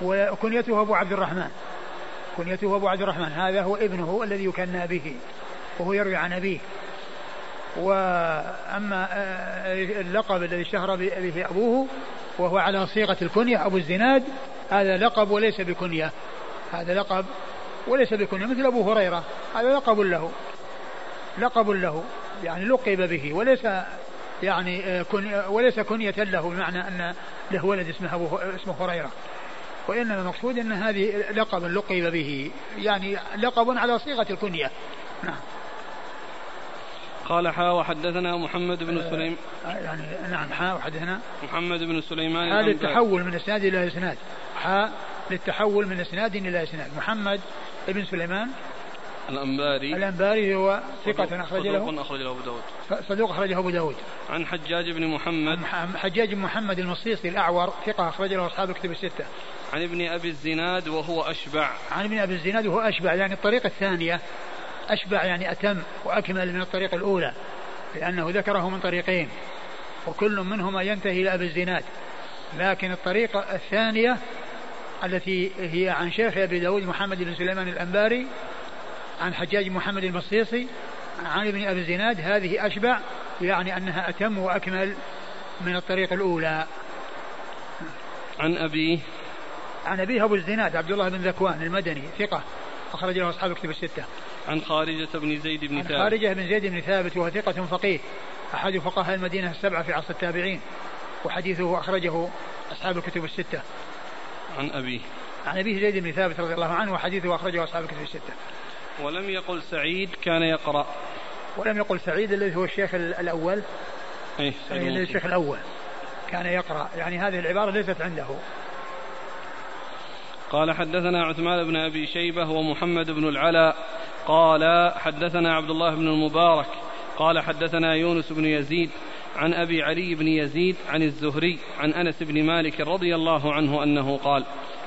وكنيته أبو عبد الرحمن. كنيته أبو عبد الرحمن. هذا هو ابنه الذي يكنى به وهو يروي عن أبيه. وأما آه، اللقب الذي اشتهر به أبوه وهو على صيغة الكنية أبو الزناد هذا لقب وليس بكنية. هذا لقب وليس بكنية مثل أبو هريرة. هذا لقب له. لقب له. يعني لقب به. وليس يعني آه، كن وليس كنية له بمعنى أن له ولد اسمه أبو اسمه هريرة. وإنما المقصود أن هذه لقب لقب به. يعني لقب على صيغة الكنية. نعم. قال حا وحدثنا محمد بن سليم. آه، يعني نعم حا وحدثنا محمد بن سليمان حا للتحول من إسناد إلى إسناد. حا للتحول من إسناد إلى إسناد. محمد بن سليمان الأنباري. الأنباري هو ثقة أخرج له. صدوق أخرج له أبو داود. صدوق أخرجه أبو داود. عن حجاج بن محمد. حجاج بن محمد المصيصي الأعور ثقة أخرج له أصحاب الكتب الستة. عن ابن أبي الزناد وهو أشبع. عن ابن أبي الزناد وهو أشبع يعني الطريقة الثانية. أشبع يعني أتم وأكمل من الطريق الأولى لأنه ذكره من طريقين وكل منهما ينتهي إلى أبي الزناد. لكن الطريقة الثانية التي هي عن شيخ أبي داود محمد بن سليمان الأنباري عن حجاج محمد المصيصي عن ابن أبي الزناد هذه أشبع يعني أنها أتم وأكمل من الطريق الأولى. عن أبيه؟ عن أبيه أبو الزناد عبد الله بن ذكوان المدني ثقة. أخرج له أصحاب الكتب الستة. عن خارجة بن زيد بن ثابت. عن خارجة بن زيد بن ثابت وهو ثقة فقيه أحد فقهاء المدينة السبعة في عصر التابعين وحديثه أخرجه أصحاب الكتب الستة. عن أبيه. عن أبيه زيد بن ثابت رضي الله عنه وحديثه أخرجه أصحاب الكتب الستة. ولم يقل سعيد كان يقرأ. ولم يقل سعيد الذي هو الشيخ الأول. أي الشيخ الأول كان يقرأ يعني هذه العبارة ليست عنده قال حدثنا عثمان بن أبي شيبة ومحمد بن العلاء. قال حدثنا عبد الله بن المبارك. قال حدثنا يونس بن يزيد عن أبي علي بن يزيد عن الزهري عن أنس بن مالك رضي الله عنه أنه قال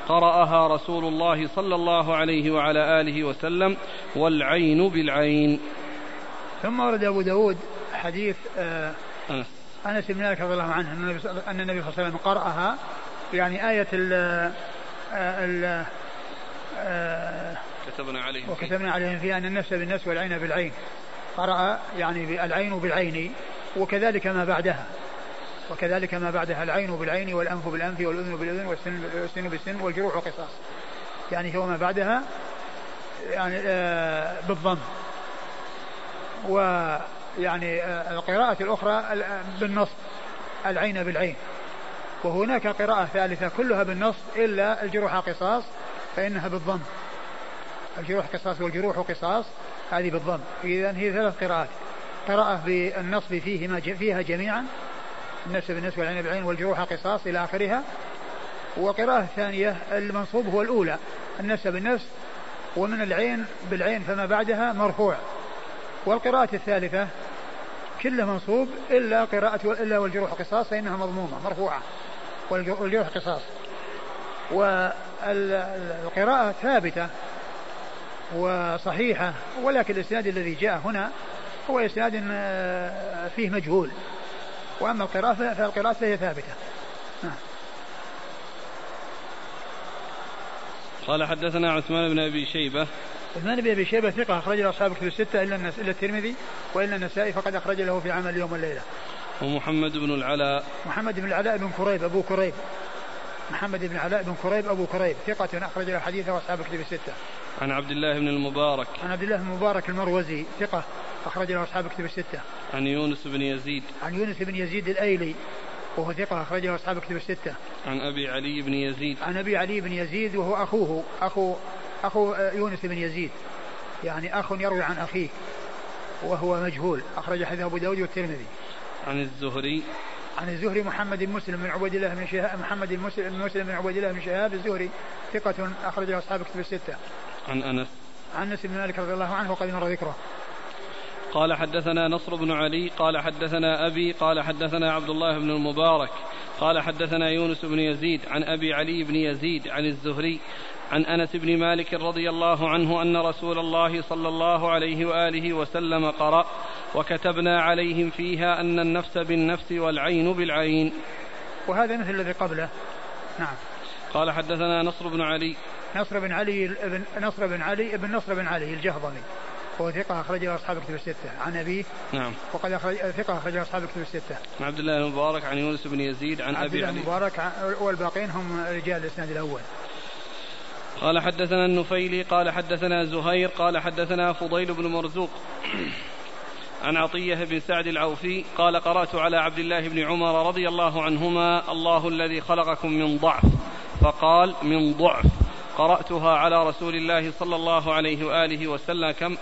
قرأها رسول الله صلى الله عليه وعلى آله وسلم والعين بالعين. ثم ورد أبو داود حديث آه أنس. أنس بن مالك رضي الله عنه أن النبي صلى الله عليه وسلم قرأها يعني آية ال ال كتبنا عليهم وكتبنا عليهم فيها أن النفس بالنفس والعين بالعين. قرأ يعني بالعين بالعين وكذلك ما بعدها. وكذلك ما بعدها العين بالعين والأنف بالأنف والأذن بالأذن والسن بالسن والجروح قصاص. يعني هو ما بعدها يعني آه بالضم. ويعني آه القراءة الأخرى بالنص العين بالعين. وهناك قراءة ثالثة كلها بالنص إلا الجروح قصاص فإنها بالضم. الجروح قصاص والجروح قصاص هذه بالضم. إذا هي ثلاث قراءات. قراءة بالنصب فيهما فيها جميعا النفس بالنسبة والعين بالعين والجروح قصاص إلى آخرها. وقراءة ثانية المنصوب هو الأولى. النفس بالنفس ومن العين بالعين فما بعدها مرفوع. والقراءة الثالثة كله منصوب إلا قراءة إلا والجروح قصاص فإنها مضمومة مرفوعة. والجروح قصاص والقراءة ثابتة وصحيحة ولكن الإسناد الذي جاء هنا هو إسناد آه، فيه مجهول وأما القراءة فالقراءة فهي ثابتة نعم. قال حدثنا عثمان بن أبي شيبة عثمان بن أبي شيبة ثقة اخرج له أصحاب كتب الستة إلا النس... إلا الترمذي وإلا النسائي فقد أخرج له في عمل اليوم والليلة. ومحمد بن العلاء محمد بن العلاء بن كريب أبو كريب محمد بن علاء بن كريب أبو كريب ثقة أخرج له حديثه وأصحاب كتب الستة. عن عبد الله بن المبارك عن عبد الله بن المبارك المروزي ثقة أخرج له أصحاب كتب الستة. عن يونس بن يزيد عن يونس بن يزيد الأيلي وهو ثقة أخرج له أصحاب كتب الستة. عن أبي علي بن يزيد. عن أبي علي بن يزيد وهو أخوه أخو أخو يونس بن يزيد. يعني أخ يروي عن أخيه وهو مجهول أخرج حديث أبو داود والترمذي. عن الزهري عن الزهري محمد بن مسلم بن عبيد الله بن شهاب محمد بن مسلم بن عبيد الله بن شهاب الزهري ثقة أخرج له أصحاب كتب الستة. عن أنس. عن أنس بن مالك رضي الله عنه وقد مر ذكره. قال حدثنا نصر بن علي قال حدثنا أبي قال حدثنا عبد الله بن المبارك قال حدثنا يونس بن يزيد عن أبي علي بن يزيد عن الزهري عن أنس بن مالك رضي الله عنه أن رسول الله صلى الله عليه وآله وسلم قرأ وكتبنا عليهم فيها أن النفس بالنفس والعين بالعين. وهذا مثل الذي قبله. نعم. قال حدثنا نصر بن علي. نصر بن علي ابن نصر بن علي ابن نصر بن علي الجهضمي. وهو ثقة أخرج له أصحاب كتب الستة. عن أبيه. نعم. وقد أخرج ثقة أخرج له أصحاب كتب الستة. عن عبد الله المبارك عن يونس بن يزيد عن أبي عبد الله المبارك والباقين هم رجال الإسناد الأول. قال حدثنا النفيلي قال حدثنا زهير قال حدثنا فضيل بن مرزوق. عن عطية بن سعد العوفي قال قرأت على عبد الله بن عمر رضي الله عنهما الله الذي خلقكم من ضعف. فقال من ضعف. قرأتها على رسول الله صلى الله عليه وآله وسلم كم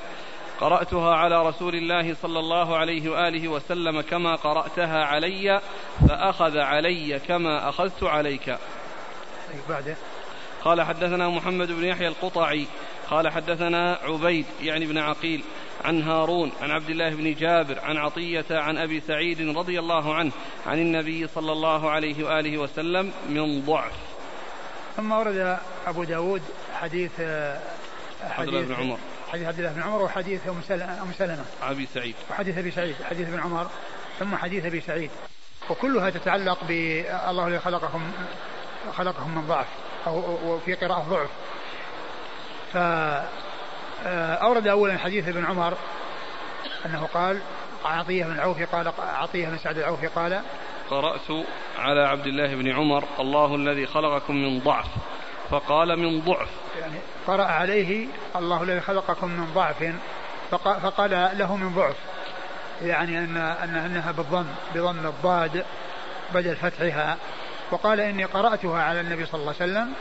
قرأتها على رسول الله صلى الله عليه وآله وسلم كما قرأتها علي فأخذ علي كما أخذت عليك. بعده قال حدثنا محمد بن يحيى القطعي قال حدثنا عبيد يعني بن عقيل عن هارون عن عبد الله بن جابر عن عطية عن أبي سعيد رضي الله عنه عن النبي صلى الله عليه وآله وسلم من ضعف. ثم ورد أبو داود حديث حديث بن عمر. حديث عبد الله بن عمر وحديث أم سلمة. أبي سعيد. وحديث أبي سعيد حديث ابن عمر ثم حديث أبي سعيد. وكلها تتعلق بالله الذي خلقكم خلقهم من ضعف. أو في قراءة ضعف. فأورد أولا حديث ابن عمر أنه قال عطية بن عوف قال عطية بن سعد العوفي قال قرأت على عبد الله بن عمر الله الذي خلقكم من ضعف. فقال من ضعف. يعني قرأ عليه الله الذي خلقكم من ضعف. فقال له من ضعف. يعني أن أنها بالضم بضم الضاد بدل فتحها. وقال إني قرأتها على النبي صلى الله عليه وسلم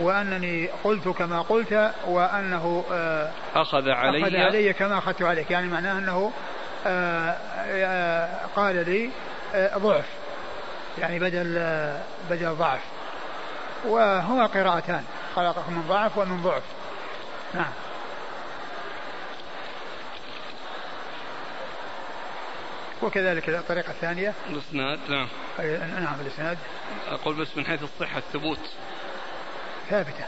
وأنني قلت كما قلت وأنه آه، أخذ علي أخذ علي كما أخذت عليك. يعني معناه أنه آه، آه، قال لي ضعف. يعني بدل بدل ضعف. وهما قراءتان. خلقكم من ضعف ومن ضعف. نعم. وكذلك الطريقة الثانية. الإسناد نعم. نعم الإسناد. أقول بس من حيث الصحة الثبوت. ثابتة.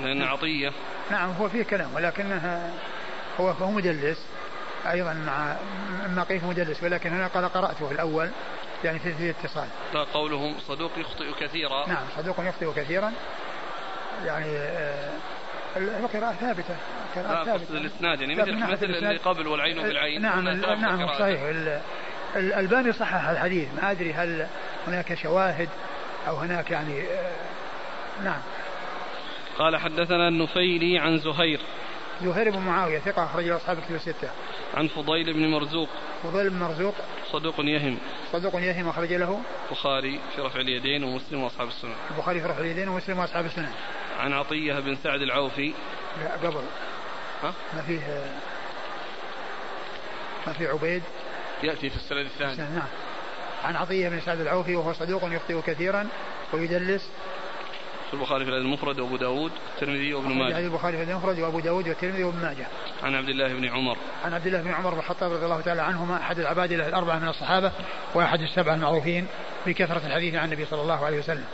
لأن عطية. نعم هو فيه كلام ولكنها هو فهو مدلس. أيضا مع ما قيف مدلس ولكن هنا قال قرأته الأول يعني في, في اتصال. لا قولهم صدوق يخطئ كثيرا. نعم صدوق يخطئ كثيرا. يعني آه القراءة ثابتة قراءة ثابتة الإسناد يعني مثل مثل اللي قبل والعين بالعين نعم نعم صحيح الألباني صحح الحديث ما أدري هل هناك شواهد أو هناك يعني آه نعم قال حدثنا النفيلي عن زهير زهير بن معاوية ثقة أخرج له أصحاب كتب الستة. عن فضيل بن مرزوق. فضيل بن مرزوق. صدوق يهم. صدوق يهم أخرج له. البخاري في رفع اليدين ومسلم وأصحاب السنن. البخاري في رفع اليدين ومسلم وأصحاب السنن. عن عطية بن سعد العوفي. لا قبل. ها؟ ما فيه ما في عبيد. يأتي في السند الثاني. نعم. عن عطية بن سعد العوفي وهو صدوق يخطئ كثيرا ويدلس في البخاري في المفرد وأبو داود والترمذي وابن ماجه. البخاري في المفرد وأبو داود والترمذي وابن ماجه. عن عبد الله بن عمر. عن عبد الله بن عمر بن الخطاب رضي الله تعالى عنهما أحد العبادله الأربعة من الصحابة وأحد السبعة المعروفين بكثره الحديث عن النبي صلى الله عليه وسلم.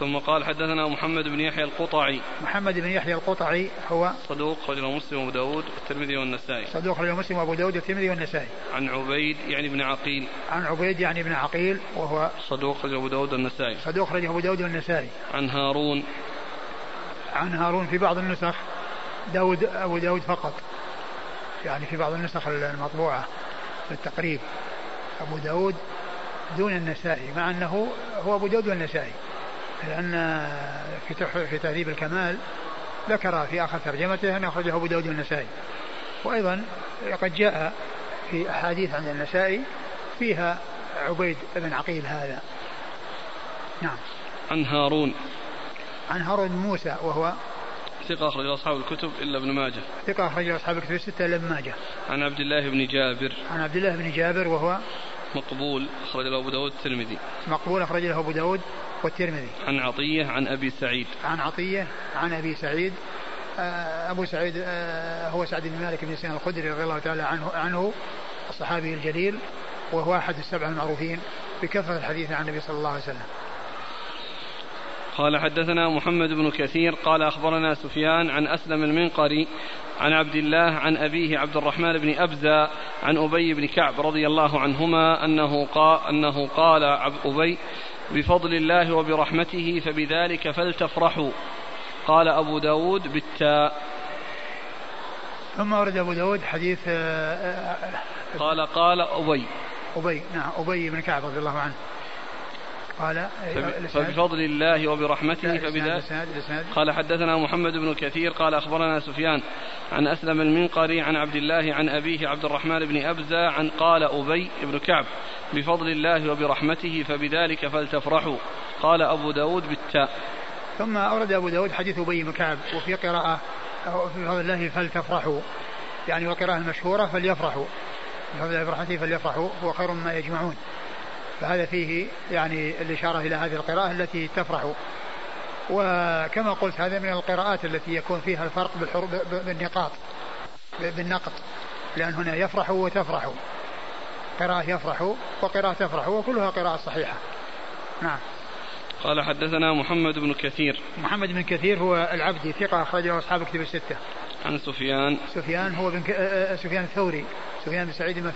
ثم قال حدثنا محمد بن يحيى القطعي. محمد بن يحيى القطعي هو صدوق رجل مسلم وأبو داود والترمذي والنسائي. صدوق رجل مسلم وأبو داود والترمذي والنسائي. عن عبيد يعني بن عقيل. عن عبيد يعني بن عقيل وهو صدوق رجل أبو داود والنسائي. صدوق رجل أبو داود والنسائي. عن هارون. عن هارون في بعض النسخ داود أبو داود فقط. يعني في بعض النسخ المطبوعة بالتقريب أبو داود دون النسائي مع أنه هو أبو داود والنسائي. لأن في في تهذيب الكمال ذكر في آخر ترجمته أن أخرجه أبو داود النسائي وأيضا قد جاء في أحاديث عن النسائي فيها عبيد بن عقيل هذا. نعم. عن هارون. عن هارون موسى وهو ثقة أخرج أصحاب الكتب إلا ابن ماجه. ثقة أخرج أصحاب الكتب الستة إلا ابن ماجه. عن عبد الله بن جابر. عن عبد الله بن جابر وهو مقبول أخرج له أبو داود الترمذي. مقبول أخرج له أبو داود والترمذي. عن عطية عن أبي سعيد. عن عطية عن أبي سعيد. آه، أبو سعيد آه، هو سعد بن مالك بن سنان الخدري رضي الله تعالى عنه عنه الصحابي الجليل وهو أحد السبعة المعروفين بكثرة الحديث عن النبي صلى الله عليه وسلم. قال حدثنا محمد بن كثير قال أخبرنا سفيان عن أسلم المنقري عن عبد الله عن أبيه عبد الرحمن بن أبزة عن أبي بن كعب رضي الله عنهما أنه قال, أنه قال أبي بفضل الله وبرحمته فبذلك فلتفرحوا. قال أبو داود بالتاء. ثم ورد أبو داود حديث آه، آه، قال قال أبي. أبي نعم أبي بن كعب رضي الله عنه. قال فبفضل الله وبرحمته فبذلك قال حدثنا محمد بن كثير قال أخبرنا سفيان عن أسلم المنقري عن عبد الله عن أبيه عبد الرحمن بن أبزة عن قال أبي بن كعب. بفضل الله وبرحمته فبذلك فلتفرحوا. قال أبو داود بالتاء. ثم أورد أبو داود حديث أبي بن كعب وفي قراءة في فضل الله فلتفرحوا. يعني والقراءة المشهورة فليفرحوا. بفضل الله وبرحمته فليفرحوا. هو خير مما يجمعون. فهذا فيه يعني الإشارة إلى هذه القراءة التي تفرح وكما قلت هذا من القراءات التي يكون فيها الفرق بالنقاط. بالنقط. لأن هنا يفرح وتفرح قراءة يفرح وقراءة تفرح وكلها قراءة صحيحة. نعم. قال حدثنا محمد بن كثير. محمد بن كثير هو العبدي ثقة أخرجه أصحاب كتب الستة. عن سفيان. سفيان هو بن ك... سفيان الثوري. سفيان بن سعيد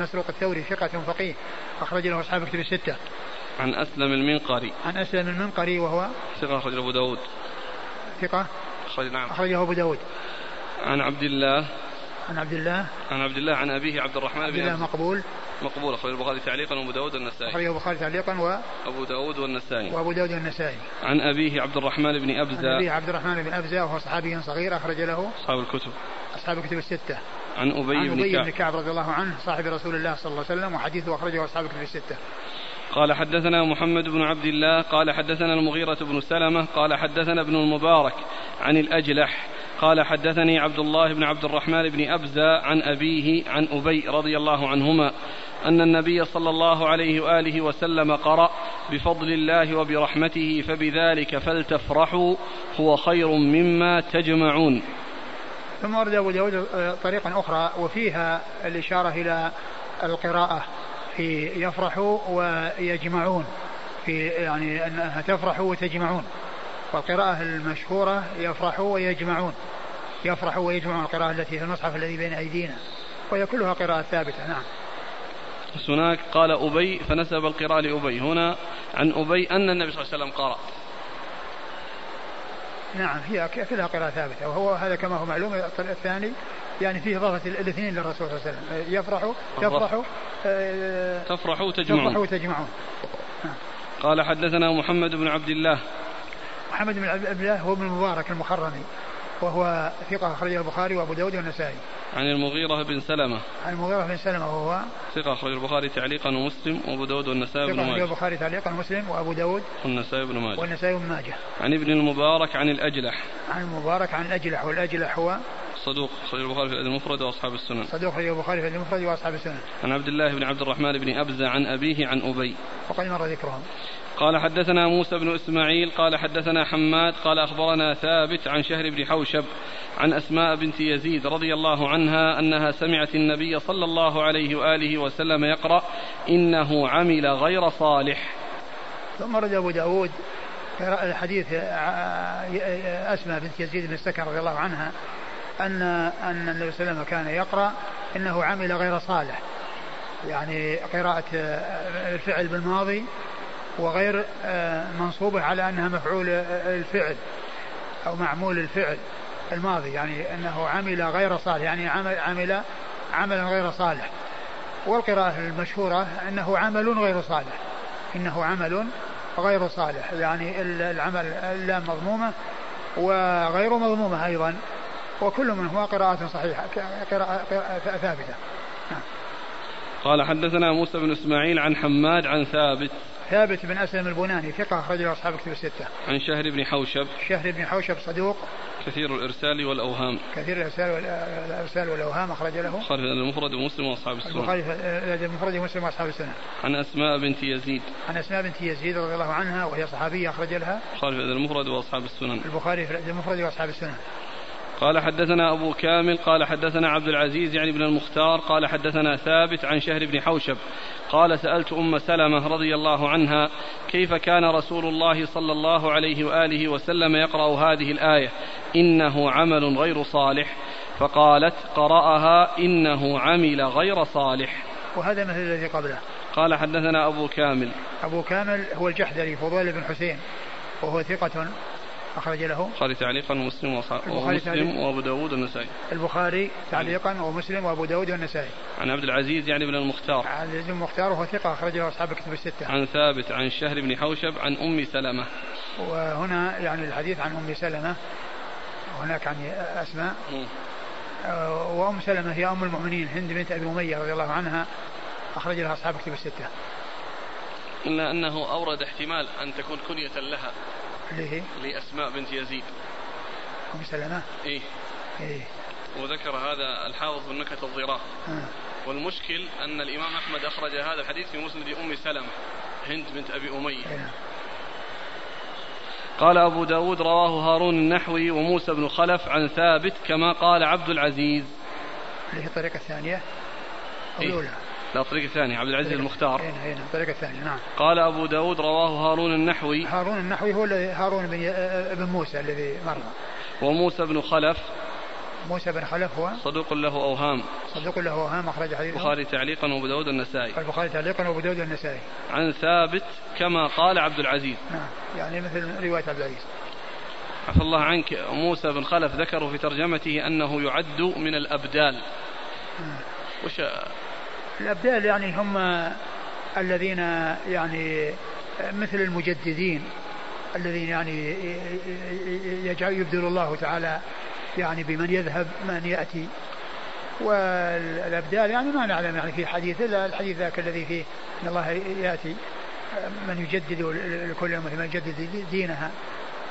مسروق الثوري ثقة فقيه أخرج له أصحاب كتب الستة. عن أسلم المنقري. عن أسلم المنقري وهو؟ ثقة أخرج أبو داود. ثقة؟ أخرج نعم. أخرجه أبو داود. عن عبد الله. عن عبد الله. عن عبد الله عن أبيه عبد الرحمن عبد الله مقبول. مقبول أخرج البخاري تعليقا وأبو داود والنسائي. أخرجه البخاري تعليقا و أبو داود والنسائي. وأبو داود والنسائي. عن أبيه عبد الرحمن بن أبزة. عن أبيه عبد الرحمن بن أبزة وهو صحابي صغير أخرج له أصحاب الكتب. أصحاب الكتب الستة. عن أبي, عن أبي بن كعب رضي الله عنه صاحب رسول الله صلى الله عليه وسلم وحديثه أخرجه أصحاب الكتب الستة. قال حدثنا محمد بن عبد الله قال حدثنا المغيرة بن سلمة قال حدثنا ابن المبارك عن الأجلح قال حدثني عبد الله بن عبد الرحمن بن أبزة عن أبيه عن أبي رضي الله عنهما أن النبي صلى الله عليه وآله وسلم قرأ بفضل الله وبرحمته فبذلك فلتفرحوا هو خير مما تجمعون. ثم ورد أبو داود طريقا أخرى وفيها الإشارة إلى القراءة في يفرحوا ويجمعون في يعني أنها تفرحوا وتجمعون. والقراءة المشهورة يفرحوا ويجمعون يفرحوا ويجمعون القراءة التي في المصحف الذي بين أيدينا وهي كلها قراءة ثابتة نعم. هناك. قال أبي فنسب القراءة لأبي. هنا عن أبي أن النبي صلى الله عليه وسلم قرأ. نعم هي كلها قراءة ثابتة. وهو هذا كما هو معلوم الثاني يعني فيه إضافة الاثنين للرسول صلى الله عليه وسلم. يفرح تفرح آه، تفرح وتجمعون تفرح وتجمعون نعم. قال حدثنا محمد بن عبد الله. محمد بن عبد الله هو ابن المبارك المخرمي وهو ثقة أخرجه البخاري وأبو داود والنسائي. عن المغيرة بن سلمة. عن المغيرة بن سلمة وهو ثقة أخرج البخاري تعليقا ومسلم وأبو داود والنسائي بن ماجه. ثقة البخاري تعليقا ومسلم وأبو داود والنسائي بن ماجه. والنسائي بن ماجه. عن ابن المبارك عن الأجلح. عن المبارك عن الأجلح والأجلح هو صدوق أخرج البخاري في المفرد وأصحاب السنن. صدوق أخرج البخاري في المفرد وأصحاب السنن. عن عبد الله بن عبد الرحمن بن أبزة عن أبيه عن أبي. وقد مر ذكرهم. قال حدثنا موسى بن إسماعيل قال حدثنا حماد قال أخبرنا ثابت عن شهر بن حوشب عن أسماء بنت يزيد رضي الله عنها أنها سمعت النبي صلى الله عليه وآله وسلم يقرأ إنه عمل غير صالح. ثم رد أبو داود الحديث أسماء بنت يزيد بن السكن رضي الله عنها أن أن النبي صلى الله عليه وسلم كان يقرأ إنه عمل غير صالح. يعني قراءة الفعل بالماضي وغير آه، منصوبة على أنها مفعول آه، الفعل أو معمول الفعل الماضي يعني أنه عمل غير صالح يعني عمل, عمل عملا غير صالح. والقراءة المشهورة أنه عمل غير صالح إنه عمل غير صالح يعني العمل لا مضمومة وغير مضمومة أيضا وكل منهما قراءة صحيحة قراءة ثابتة. نعم. قال حدثنا موسى بن إسماعيل عن حماد عن ثابت. ثابت بن أسلم البناني ثقة اخرجه أصحاب كتب الستة. عن شهر بن حوشب. شهر بن حوشب صدوق. كثير الإرسال والأوهام. كثير الإرسال والارسال والأوهام أخرج له. البخاري المفرد ومسلم وأصحاب السنة. البخاري المفرد ومسلم وأصحاب السنة. عن أسماء بنت يزيد. عن أسماء بنت يزيد رضي الله عنها وهي صحابية أخرج لها. البخاري المفرد وأصحاب السنن. البخاري المفرد وأصحاب السنن. قال حدثنا أبو كامل قال حدثنا عبد العزيز يعني بن المختار قال حدثنا ثابت عن شهر بن حوشب قال سألت أم سلمة رضي الله عنها كيف كان رسول الله صلى الله عليه وآله وسلم يقرأ هذه الآية؟ إنه عمل غير صالح. فقالت قرأها إنه عمل غير صالح. وهذا مثل الذي قبله. قال حدثنا أبو كامل. أبو كامل هو الجحدري فضيل بن حسين وهو ثقة أخرج له. البخاري تعليقا ومسلم ومسلم وأبو داود والنسائي. البخاري تعليقا ومسلم وأبو داود والنسائي. عن عبد العزيز يعني بن المختار. عن العزيز بن المختار وهو ثقة أخرج له أصحاب الكتب الستة. عن ثابت عن الشهر بن حوشب عن أم سلمة. وهنا يعني الحديث عن أم سلمة. وهناك عن أسماء. آه، وأم سلمة هي أم المؤمنين هند بنت أبي أمية رضي الله عنها أخرج لها أصحاب الكتب الستة. إلا أنه أورد احتمال أن تكون كنية لها. اللي هي لأسماء بنت يزيد. أم سلمة. إيه. إيه. وذكر هذا الحافظ بن نكهة الضراء آه. والمشكل أن الإمام أحمد أخرج هذا الحديث في مسند أم سلمة هند بنت أبي أمية. إيه. قال أبو داود رواه هارون النحوي وموسى بن خلف عن ثابت كما قال عبد العزيز. اللي هي الطريقة الثانية. أو إيه؟ الأولى. لا الطريق الثاني عبد العزيز المختار. هنا هنا الطريق الثاني نعم. قال أبو داود رواه هارون النحوي. هارون النحوي هو هارون بن ابن موسى الذي مر. وموسى بن خلف. موسى بن خلف هو؟ صدوق له أوهام. صدوق له أوهام أخرج حديثه. البخاري تعليقا وأبو داود النسائي البخاري تعليقا وأبو داود النسائي عن ثابت كما قال عبد العزيز. نعم يعني مثل رواية عبد العزيز. عفى الله عنك موسى بن خلف ذكروا في ترجمته أنه يعد من الأبدال. نعم. وش الأبدال يعني هم الذين يعني مثل المجددين الذين يعني يجعل يبدل الله تعالى يعني بمن يذهب من يأتي. والأبدال يعني ما نعلم يعني في حديث إلا الحديث ذاك الذي فيه أن الله يأتي من يجدد لكل أمة من يجدد دينها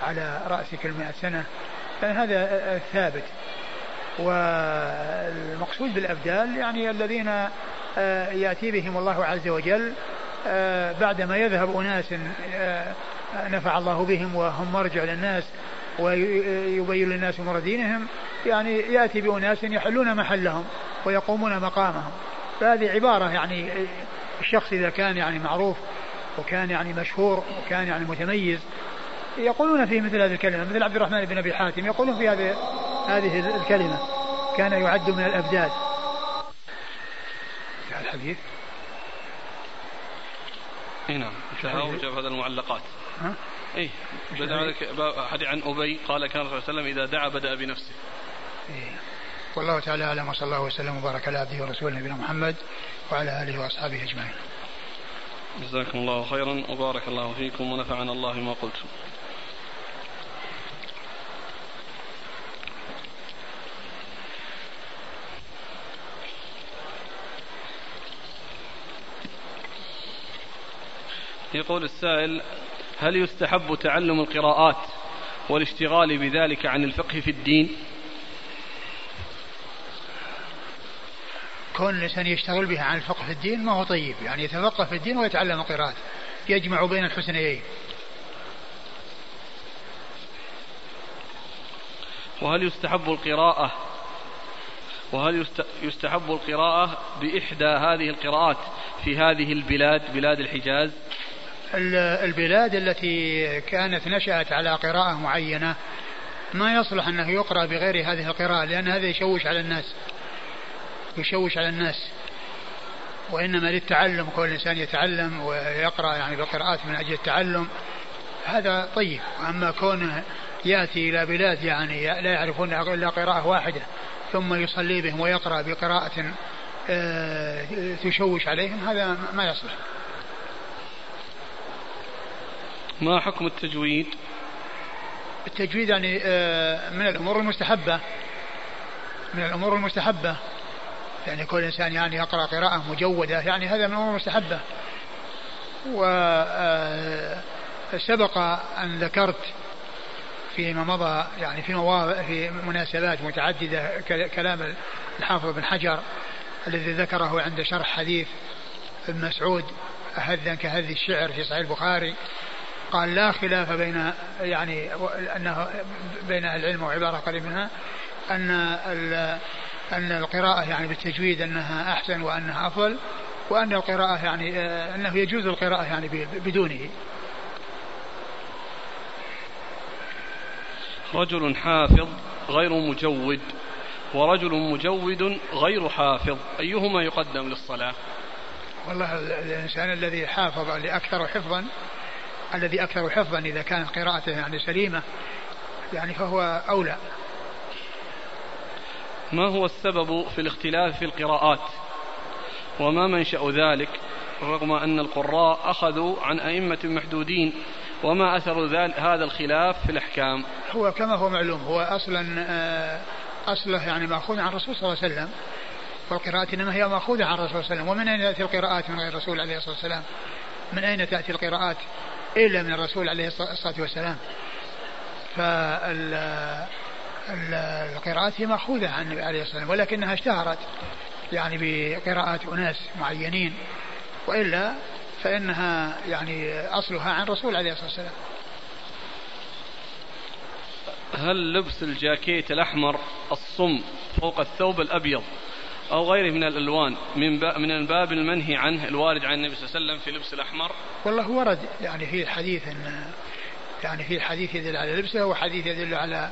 على رأس كل مئة سنة. يعني هذا ثابت والمقصود بالأبدال يعني الذين يأتي بهم الله عز وجل آه، بعدما يذهب أناس آه، نفع الله بهم وهم مرجع للناس ويبين للناس أمور دينهم يعني يأتي بأناس يحلون محلهم ويقومون مقامهم. فهذه عبارة يعني الشخص إذا كان يعني معروف وكان يعني مشهور وكان يعني متميز يقولون فيه مثل هذه الكلمة مثل عبد الرحمن بن أبي حاتم يقولون في هذه هذه الكلمة كان يعد من الأبدال الحديث إي نعم وجاب هذا المعلقات ها؟ إي بدأ حديث عن أبي قال كان صلى الله عليه وسلم إذا دعا بدأ بنفسه إيه. والله تعالى أعلم وصلى الله وسلم وبارك على عبده ورسوله نبينا محمد وعلى آله وأصحابه أجمعين. جزاكم الله خيرا وبارك الله فيكم ونفعنا الله بما قلتم. يقول السائل هل يستحب تعلم القراءات والاشتغال بذلك عن الفقه في الدين؟ كون الإنسان يشتغل بها عن الفقه في الدين ما هو طيب يعني يتفقه في الدين ويتعلم القراءات يجمع بين الحسنيين. وهل يستحب القراءة وهل يستحب القراءة بإحدى هذه القراءات في هذه البلاد بلاد الحجاز؟ البلاد التي كانت نشأت على قراءة معينة ما يصلح أنه يقرأ بغير هذه القراءة لأن هذا يشوش على الناس. يشوش على الناس. وإنما للتعلم كل إنسان يتعلم ويقرأ يعني بالقراءات من أجل التعلم. هذا طيب. أما كونه يأتي إلى بلاد يعني لا يعرفون إلا قراءة واحدة ثم يصلي بهم ويقرأ بقراءة آه، تشوش عليهم هذا ما يصلح. ما حكم التجويد؟ التجويد يعني آه، من الأمور المستحبة. من الأمور المستحبة. يعني كل إنسان يعني يقرأ قراءة مجودة يعني هذا من الأمور المستحبة. وسبق آه، أن ذكرت فيما مضى يعني في مواضع في مناسبات متعددة كلام الحافظ بن حجر الذي ذكره عند شرح حديث ابن مسعود أهذا كهذ الشعر في صحيح البخاري. قال لا خلاف بين يعني أنه بين أهل العلم وعبارة قريب منها ان أن القراءة يعني بالتجويد أنها أحسن وأنها أفضل وأن القراءة يعني أنه يجوز القراءة يعني بدونه. رجل حافظ غير مجود ورجل مجود غير حافظ أيهما يقدم للصلاة والله الإنسان الذي حافظ لأكثر حفظا الذي أكثر حفظا إذا كانت قراءته يعني سليمة يعني فهو أولى. ما هو السبب في الاختلاف في القراءات؟ وما منشأ ذلك رغم أن القراء أخذوا عن أئمة محدودين وما أثر هذا الخلاف في الأحكام؟ هو كما هو معلوم هو أصلا آه، أصله يعني مأخوذ عن الرسول صلى الله عليه وسلم والقراءة إنما هي مأخوذة عن الرسول صلى الله عليه وسلم. ومن أين تأتي القراءات من غير الرسول عليه الصلاة والسلام؟ من أين تأتي القراءات؟ إلا من الرسول عليه الصلاة والسلام. فالقراءات هي مأخوذة عن النبي عليه الصلاة والسلام ولكنها اشتهرت يعني بقراءات أناس معينين وإلا فإنها يعني أصلها عن الرسول عليه الصلاة والسلام. هل لبس الجاكيت الأحمر الصم فوق الثوب الأبيض أو غيره من الألوان من من الباب المنهي عنه الوارد عن النبي صلى الله عليه وسلم في لبس الأحمر؟ والله ورد يعني في حديث إن يعني في حديث يدل على لبسه وحديث يدل على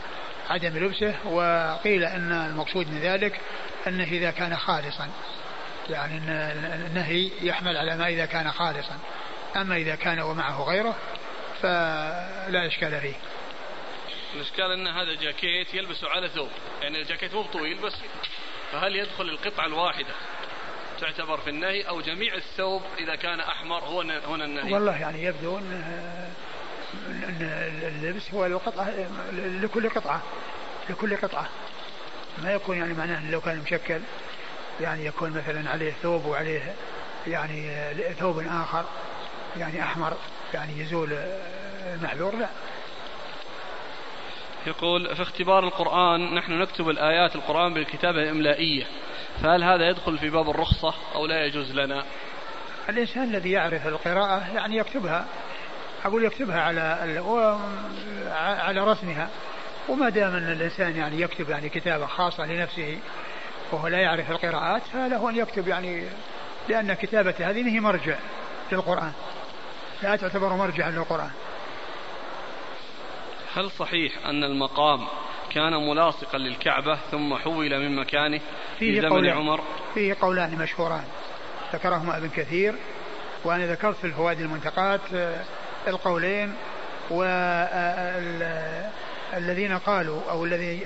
عدم لبسه وقيل أن المقصود من ذلك أنه إذا كان خالصا. يعني أن النهي يحمل على ما إذا كان خالصا. أما إذا كان ومعه غيره فلا إشكال فيه. الإشكال أن هذا جاكيت يلبسه على ثوب. يعني الجاكيت مو طويل بس فهل يدخل القطعة الواحدة تعتبر في النهي أو جميع الثوب إذا كان أحمر هو هنا النهي؟ والله يعني يبدو أن اللبس هو القطعة لكل قطعة لكل قطعة. ما يكون يعني معناه لو كان مشكل يعني يكون مثلا عليه ثوب وعليه يعني ثوب آخر يعني أحمر يعني يزول المحذور لا. يقول في اختبار القرآن نحن نكتب الآيات القرآن بالكتابة الإملائية فهل هذا يدخل في باب الرخصة أو لا يجوز لنا؟ الإنسان الذي يعرف القراءة يعني يكتبها أقول يكتبها على على رسمها وما دام أن الإنسان يعني يكتب يعني كتابة خاصة لنفسه وهو لا يعرف القراءات فله أن يكتب يعني لأن كتابة هذه هي مرجع للقرآن لا تعتبر مرجعا للقرآن. هل صحيح أن المقام كان ملاصقا للكعبة ثم حول من مكانه في زمن قولان. عمر؟ فيه قولان مشهوران. ذكرهما ابن كثير وأنا ذكرت في الفوائد المنتقات آه، القولين والذين قالوا أو الذي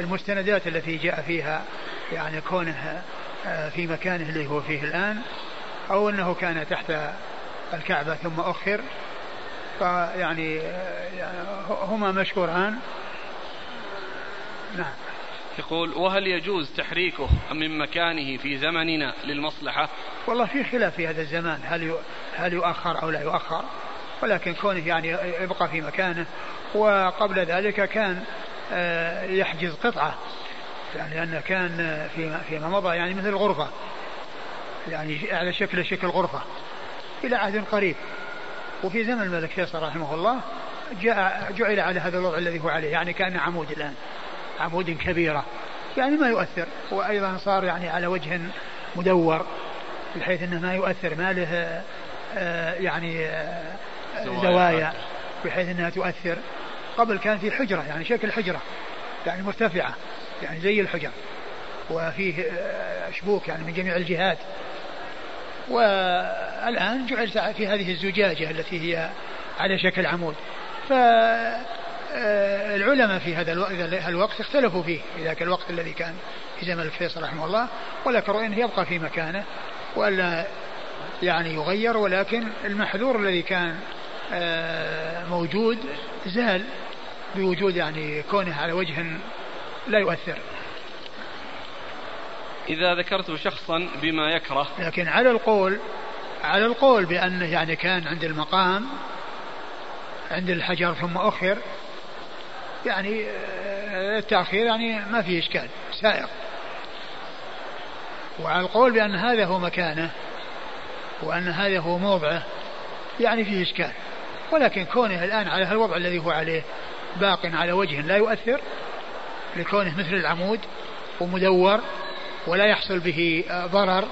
المستندات التي جاء فيها يعني كونه آه، في مكانه اللي هو فيه الآن أو أنه كان تحت الكعبة ثم أخر فيعني يعني هما مشكوران. نعم. يقول وهل يجوز تحريكه من مكانه في زمننا للمصلحة؟ والله في خلاف في هذا الزمان هل هل يؤخر أو لا يؤخر. ولكن كونه يعني يبقى في مكانه وقبل ذلك كان آه، يحجز قطعة. يعني لأنه كان فيما مضى يعني مثل الغرفة. يعني على شكل شكل غرفة. إلى عهد قريب. وفي زمن الملك فيصل رحمه الله جاء جعل على هذا الوضع الذي هو عليه يعني كأن عمود الآن عمود كبيرة. يعني ما يؤثر. وأيضا صار يعني على وجه مدور بحيث أنه ما يؤثر ما له آه، يعني آه، زوايا. بحيث أنها تؤثر. قبل كان في حجرة يعني شكل حجرة يعني مرتفعة يعني زي الحجر. وفيه آه، شبوك يعني من جميع الجهات. والآن جعل في هذه الزجاجة التي هي على شكل عمود. فالعلماء في هذا الوقت اختلفوا فيه. في ذاك الوقت الذي كان في زمن الفيصل رحمه الله وذكروا أنه يبقى في مكانه والا يعني يغير ولكن المحذور الذي كان آه، موجود زال بوجود يعني كونه على وجه لا يؤثر. إذا ذكرت شخصا بما يكره. لكن على القول على القول بأنه يعني كان عند المقام عند الحجر ثم أخر يعني آه، التأخير يعني ما فيه إشكال سائر وعلى القول بأن هذا هو مكانه وأن هذا هو موضعه يعني فيه إشكال. ولكن كونه الآن على الوضع الذي هو عليه باق على وجه لا يؤثر لكونه مثل العمود ومدور ولا يحصل به آه، ضرر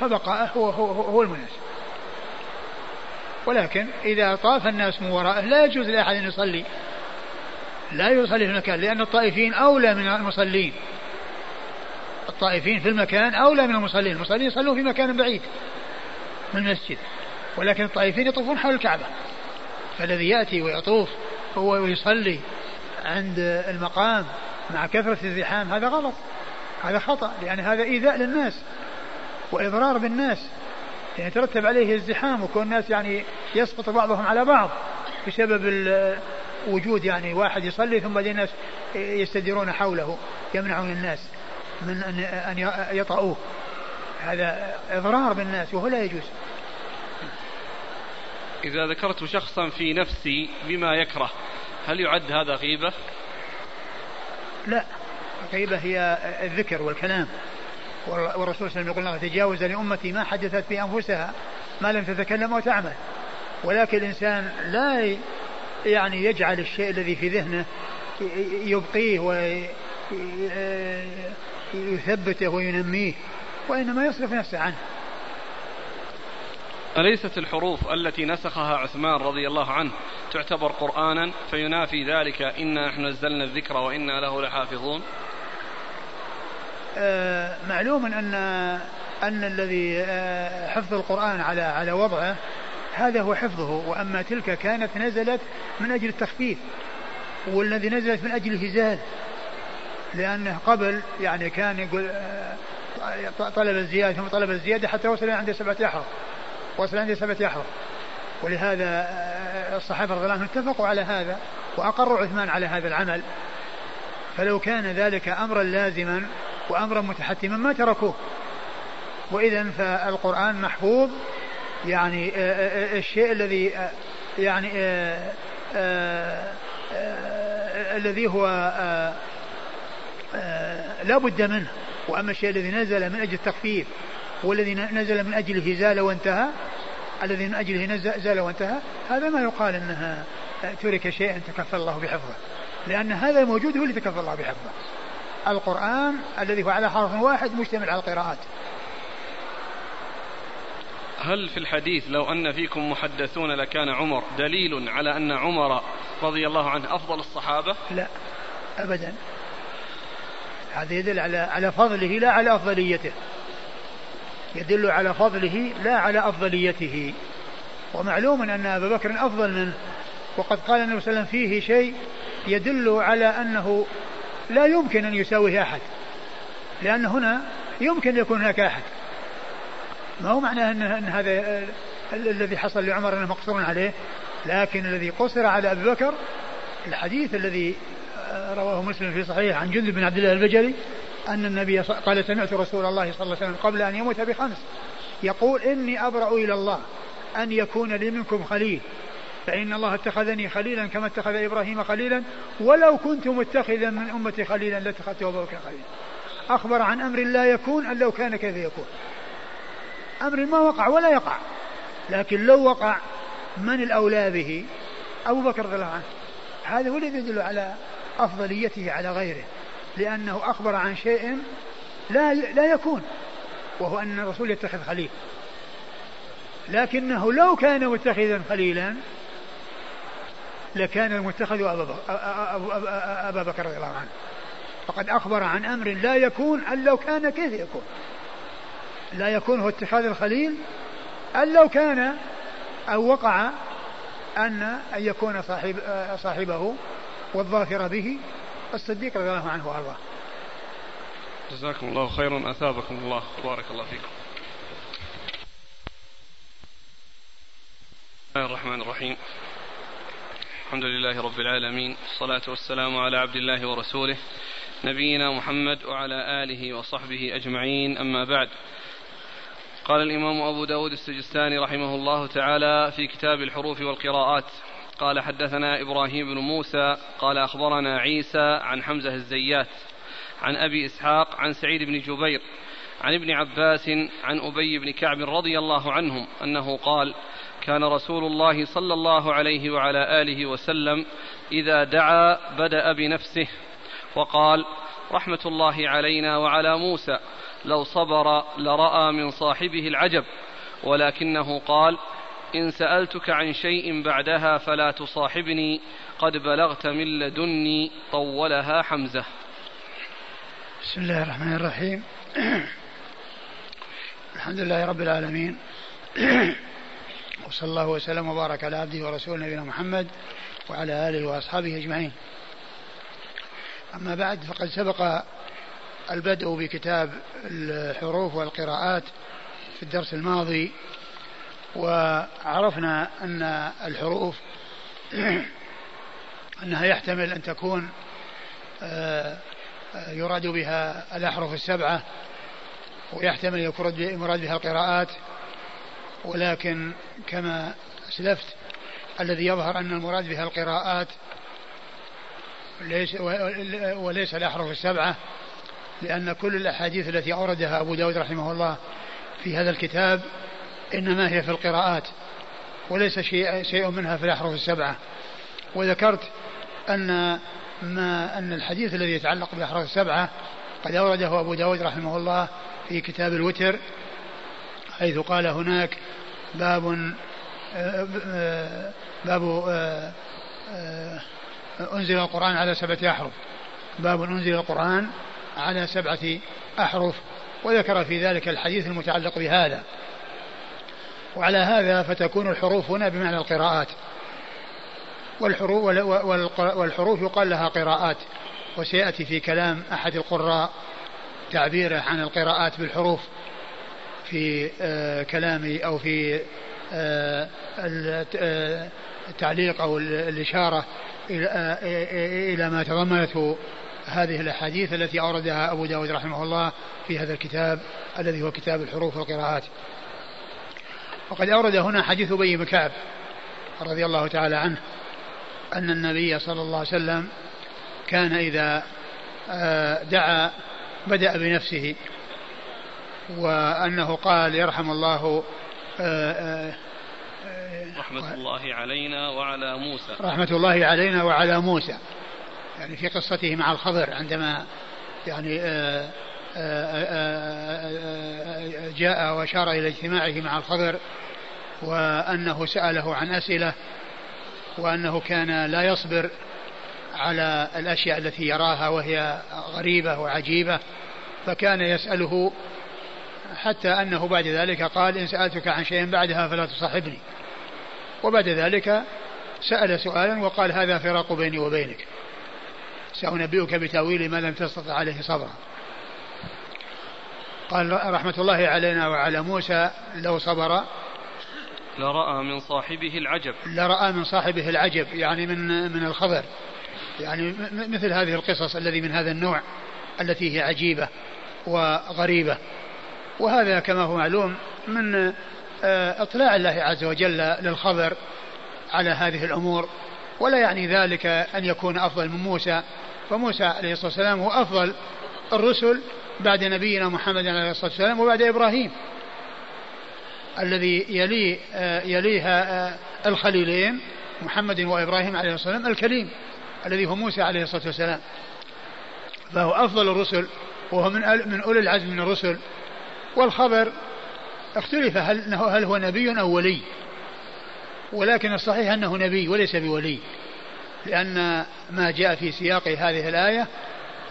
فبقاءه هو, هو, هو المناسب. ولكن إذا طاف الناس من ورائه لا يجوز لأحد أن يصلي. لا يصلي في المكان لأن الطائفين أولى من المصلين. الطائفين في المكان أولى من المصلين. المصلين يصلون في مكان بعيد من المسجد. ولكن الطائفين يطوفون حول الكعبة. فالذي يأتي ويطوف هو يصلي عند المقام مع كثرة الزحام هذا غلط. هذا خطأ لأن هذا إيذاء للناس وإضرار بالناس. يعني يترتب عليه الزحام وكون الناس يعني يسقط بعضهم على بعض بسبب وجود يعني واحد يصلي ثم الناس يستديرون حوله يمنعون الناس من أن أن يطأوه. هذا إضرار بالناس وهو لا يجوز. إذا ذكرت شخصا في نفسي بما يكره هل يعد هذا غيبة؟ لا. الغيبة هي الذكر والكلام. والرسول صلى الله عليه وسلم يقول تجاوز لأمتي ما حدثت في أنفسها ما لم تتكلم وتعمل ولكن الإنسان لا يعني يجعل الشيء الذي في ذهنه يبقيه ويثبته وينميه وإنما يصرف نفسه عنه. أليست الحروف التي نسخها عثمان رضي الله عنه تعتبر قرآنا فينافي ذلك إنا نحن نزلنا الذكر وإنا له لحافظون؟ معلوم أن أن الذي آه حفظ القرآن على على وضعه هذا هو حفظه. وأما تلك كانت نزلت من أجل التخفيف والذي نزلت من أجل الهزال لأنه قبل يعني كان يقول آه طلب الزيادة ثم طلب الزيادة حتى وصل عند سبعة أحرف وصل عند سبعة أحرف ولهذا الصحابة رضي الله اتفقوا على هذا وأقروا عثمان على هذا العمل. فلو كان ذلك أمرا لازما وأمرا متحتما ما تركوه. وإذا فالقرآن محفوظ. يعني الشيء الذي يعني الذي هو لا بد منه. وأما الشيء الذي نزل من أجل التخفيف والذي نزل من أجله زال وانتهى الذي من أجله زال وانتهى هذا ما يقال أنها ترك شيئا تكفل الله بحفظه. لأن هذا الموجود هو اللي تكفل الله بحفظه. القرآن الذي هو على حرف واحد مشتمل على القراءات. هل في الحديث لو أن فيكم محدثون لكان عمر دليل على أن عمر رضي الله عنه أفضل الصحابة؟ لا أبدا. هذا يدل على على فضله لا على أفضليته. يدل على فضله لا على أفضليته. ومعلوم أن أبا بكر أفضل منه وقد قال النبي صلى الله عليه وسلم فيه شيء يدل على أنه لا يمكن أن يساويه أحد. لأن هنا يمكن يكون هناك أحد. ما هو معناه أن, أن هذا الذي حصل لعمر أنه مقصور عليه؟ لكن الذي قصر على أبي بكر الحديث الذي رواه مسلم في صحيح عن جندب بن عبد الله البجلي أن النبي قال سمعت رسول الله صلى الله عليه وسلم قبل أن يموت بخمس يقول إني أبرأ إلى الله أن يكون لي منكم خليل. فإن الله اتخذني خليلا كما اتخذ إبراهيم خليلا. ولو كنت متخذا من أمتي خليلا لاتخذت أبا بكر خليلا. أخبر عن أمر لا يكون أن لو كان كيف يكون. أمر ما وقع ولا يقع. لكن لو وقع من الأولى به؟ أبو بكر رضي الله عنه. هذا هو الذي يدل على أفضليته على غيره. لأنه أخبر عن شيء لا لا يكون. وهو أن الرسول يتخذ خليل. لكنه لو كان متخذا خليلا لكان المتخذ أبا بكر رضي الله عنه. فقد أخبر عن أمر لا يكون أن لو كان كيف يكون؟ لا يكون هو اتخاذ الخليل أن لو كان أو وقع أن أن يكون صاحب صاحبه والظافر به الصديق رضي الله عنه وأرضاه. جزاكم الله خيرا أثابكم الله بارك الله فيكم. بسم الله الرحمن الرحيم. الحمد لله رب العالمين الصلاة والسلام على عبد الله ورسوله نبينا محمد وعلى آله وصحبه أجمعين أما بعد. قال الإمام أبو داود السجستاني رحمه الله تعالى في كتاب الحروف والقراءات قال حدثنا إبراهيم بن موسى قال أخبرنا عيسى عن حمزة الزيات عن أبي إسحاق عن سعيد بن جبير عن ابن عباس عن أبي بن كعب رضي الله عنهم أنه قال كان رسول الله صلى الله عليه وعلى آله وسلم إذا دعا بدأ بنفسه وقال رحمة الله علينا وعلى موسى لو صبر لرأى من صاحبه العجب ولكنه قال إن سألتك عن شيء بعدها فلا تصاحبني قد بلغت من لدني طولها حمزة. بسم الله الرحمن الرحيم. الحمد لله رب العالمين. وصلى الله وسلم وبارك على عبده ورسوله نبينا محمد وعلى آله وأصحابه أجمعين. أما بعد فقد سبق البدء بكتاب الحروف والقراءات في الدرس الماضي وعرفنا أن الحروف أنها يحتمل أن تكون آه، يراد بها الأحرف السبعة ويحتمل يكون يراد بها القراءات ولكن كما أسلفت الذي يظهر أن المراد بها القراءات ليس وليس الأحرف السبعة لأن كل الأحاديث التي أوردها أبو داود رحمه الله في هذا الكتاب إنما هي في القراءات وليس شيء, شيء منها في الأحرف السبعة. وذكرت أن ما أن الحديث الذي يتعلق بالأحرف السبعة قد أورده أبو داود رحمه الله في كتاب الوتر حيث قال هناك باب باب أنزل القرآن على سبعة أحرف. باب أنزل القرآن على سبعة أحرف. وذكر في ذلك الحديث المتعلق بهذا. وعلى هذا فتكون الحروف هنا بمعنى القراءات. والحروف, والحروف يقال لها قراءات. وسيأتي في كلام أحد القراء تعبيره عن القراءات بالحروف. في آه، كلامي أو في آه، آه، التعليق أو الإشارة إلى ما تضمنته هذه الأحاديث التي أوردها أبو داود رحمه الله في هذا الكتاب الذي هو كتاب الحروف والقراءات. وقد أورد هنا حديث أبي بن كعب رضي الله تعالى عنه أن النبي صلى الله عليه وسلم كان إذا دعا بدأ بنفسه. وأنه قال يرحم الله آه، آه، رحمة الله علينا وعلى موسى. رحمة الله علينا وعلى موسى. يعني في قصته مع الخضر عندما يعني جاء وأشار إلى اجتماعه مع الخضر وأنه سأله عن أسئلة وأنه كان لا يصبر على الأشياء التي يراها وهي غريبة وعجيبة فكان يسأله حتى أنه بعد ذلك قال إن سألتك عن شيء بعدها فلا تصاحبني. وبعد ذلك سأل سؤالا وقال هذا فراق بيني وبينك. سأنبئك بتأويل ما لم تستطع عليه صبرا. قال رحمة الله علينا وعلى موسى لو صبر. لرأى من صاحبه العجب. لرأى من صاحبه العجب يعني من من الخبر. يعني مثل هذه القصص الذي من هذا النوع التي هي عجيبة وغريبة. وهذا كما هو معلوم من آه، اطلاع الله عز وجل للخبر على هذه الأمور ولا يعني ذلك أن يكون أفضل من موسى. فموسى عليه الصلاة والسلام هو أفضل الرسل بعد نبينا محمد عليه الصلاة والسلام وبعد إبراهيم الذي يلي آه، يليها آه، الخليلين محمد وإبراهيم عليه الصلاة والسلام الكريم الذي هو موسى عليه الصلاة والسلام. فهو أفضل الرسل وهو من من أولي العزم من الرسل. والخبر اختلف هل هل هو نبي أو ولي. ولكن الصحيح أنه نبي وليس بولي لأن ما جاء في سياق هذه الآية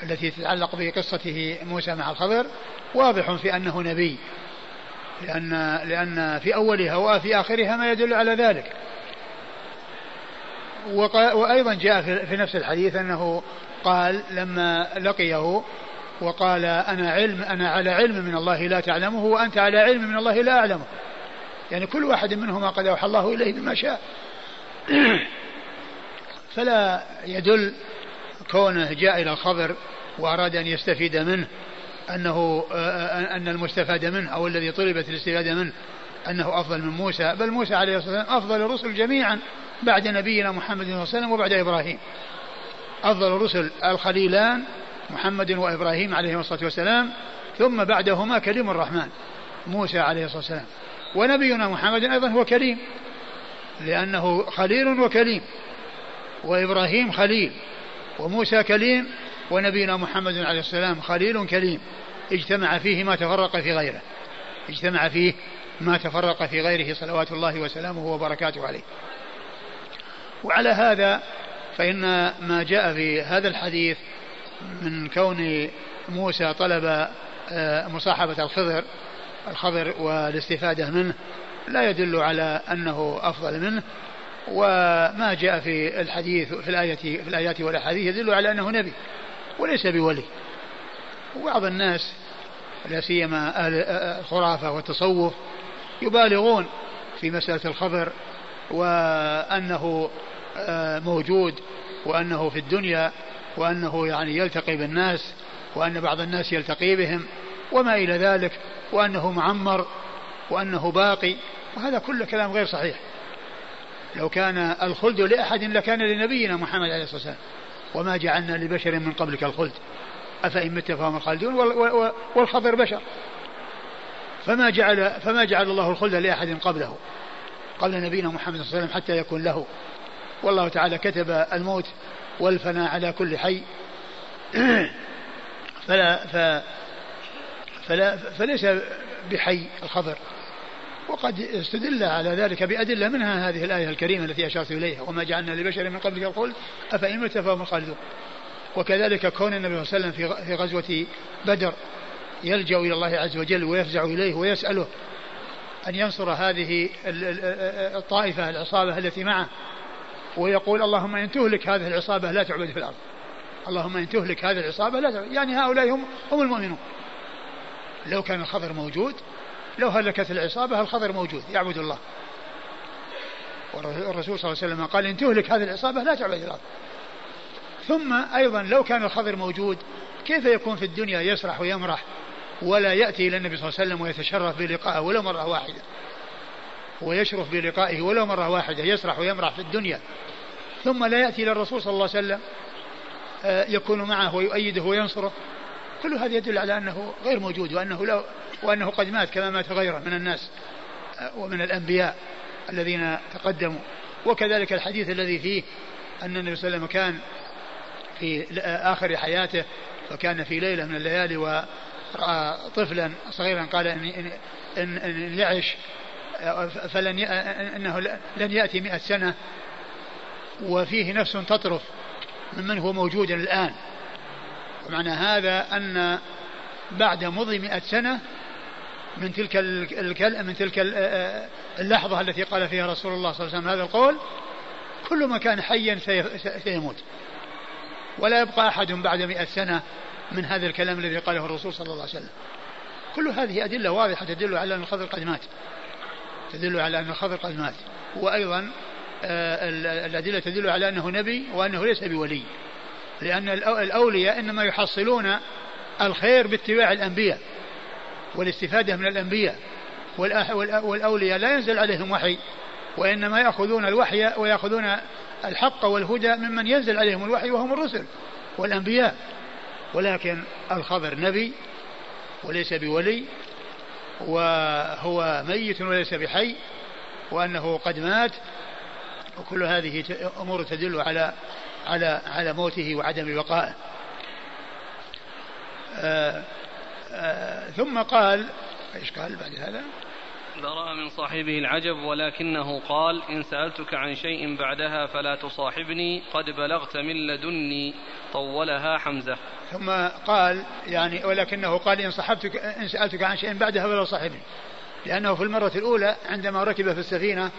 التي تتعلق بقصته موسى مع الخضر واضح في أنه نبي لأن لأن في أولها وفي آخرها ما يدل على ذلك. وأيضا جاء في نفس الحديث أنه قال لما لقيه وقال أنا علم أنا على علم من الله لا تعلمه وأنت على علم من الله لا أعلمه. يعني كل واحد منهما قد أوحى الله إليه بما شاء. فلا يدل كونه جاء إلى الخبر وأراد أن يستفيد منه أنه أن المستفاد منه أو الذي طلبت الاستفادة منه أنه أفضل من موسى. بل موسى عليه الصلاة والسلام أفضل الرسل جميعا بعد نبينا محمد صلى الله عليه وسلم وبعد إبراهيم. أفضل الرسل الخليلان محمد وإبراهيم عليهما الصلاة والسلام ثم بعدهما كريم الرحمن موسى عليه الصلاة والسلام. ونبينا محمد أيضا هو كريم لأنه خليل وكريم وإبراهيم خليل وموسى كليم ونبينا محمد عليه السلام خليل كريم. اجتمع فيه ما تفرق في غيره. اجتمع فيه ما تفرق في غيره صلوات الله وسلامه وبركاته عليه. وعلى هذا فإن ما جاء في هذا الحديث من كون موسى طلب آه، مصاحبة الخضر الخضر والاستفادة منه لا يدل على أنه أفضل منه. وما جاء في الحديث في الآية في الآيات والأحاديث يدل على أنه نبي وليس بولي. وبعض الناس لا سيما أهل الخرافة والتصوف يبالغون في مسألة الخبر وأنه آه، موجود وأنه في الدنيا. وأنه يعني يلتقي بالناس وأن بعض الناس يلتقي بهم وما إلى ذلك وأنه معمر وأنه باقي وهذا كله كلام غير صحيح. لو كان الخلد لأحد لكان لنبينا محمد عليه الصلاة والسلام. وما جعلنا لبشر من قبلك الخلد. أفإن مت فهم الخالدون والخضر بشر. فما جعل فما جعل الله الخلد لأحد قبله. قبل نبينا محمد صلى الله عليه وسلم حتى يكون له. والله تعالى كتب الموت والفناء على كل حي. فلا ف فلا فليس بحي الخضر. وقد استدل على ذلك بأدلة منها هذه الآية الكريمة التي أشرت إليها. وما جعلنا لبشر من قبلك الخلد أفإن مت فهم الخالدون وكذلك كون النبي صلى الله عليه وسلم في غزوة بدر يلجأ إلى الله عز وجل ويفزع إليه ويسأله أن ينصر هذه الطائفة العصابة التي معه. ويقول اللهم إن تهلك هذه العصابة لا تعبد في الأرض. اللهم إن تهلك هذه العصابة لا تعبد. يعني هؤلاء هم هم المؤمنون. لو كان الخضر موجود لو هلكت العصابة الخضر موجود يعبد الله. والرسول صلى الله عليه وسلم قال إن تهلك هذه العصابة لا تعبد الأرض. ثم أيضا لو كان الخضر موجود كيف يكون في الدنيا يسرح ويمرح ولا يأتي إلى النبي صلى الله عليه وسلم ويتشرف بلقائه ولو مرة واحدة؟ ويشرف بلقائه ولو مرة واحدة يسرح ويمرح في الدنيا. ثم لا يأتي إلى الرسول صلى الله عليه وسلم آه، يكون معه ويؤيده وينصره. كل هذا يدل على أنه غير موجود وأنه لو وأنه قد مات كما مات غيره من الناس آه، ومن الأنبياء الذين تقدموا. وكذلك الحديث الذي فيه أن النبي صلى الله عليه وسلم كان في آخر حياته وكان في ليلة من الليالي ورأى طفلا صغيرا قال إن, إن, إن, إن يعش فلن أنه لن يأتي مئة سنة وفيه نفس تطرف ممن هو موجود الآن. ومعنى هذا أن بعد مضي مئة سنة من تلك الكلمة من تلك اللحظة التي قال فيها رسول الله صلى الله عليه وسلم هذا القول كل ما كان حيا سيموت. ولا يبقى أحد بعد مئة سنة من هذا الكلام الذي قاله الرسول صلى الله عليه وسلم. كل هذه أدلة واضحة تدل على أن الخضر قد مات. تدل على أن الخضر قد مات. وأيضا آه، الأدلة تدل على أنه نبي وأنه ليس بولي. لأن الأولياء إنما يحصلون الخير باتباع الأنبياء والاستفادة من الأنبياء. والأولياء لا ينزل عليهم وحي وإنما يأخذون الوحي ويأخذون الحق والهدى ممن ينزل عليهم الوحي وهم الرسل والأنبياء. ولكن الخضر نبي وليس بولي. وهو ميت وليس بحي وأنه قد مات وكل هذه أمور تدل على على على موته وعدم بقائه آه، آه، ثم قال إيش قال بعد هذا؟ ذرأ من صاحبه العجب ولكنه قال إن سألتك عن شيء بعدها فلا تصاحبني قد بلغت من لدني طولها حمزة. ثم قال يعني ولكنه قال إن صحبتك إن سألتك عن شيء بعدها فلا تصاحبني. لأنه في المرة الأولى عندما ركب في السفينة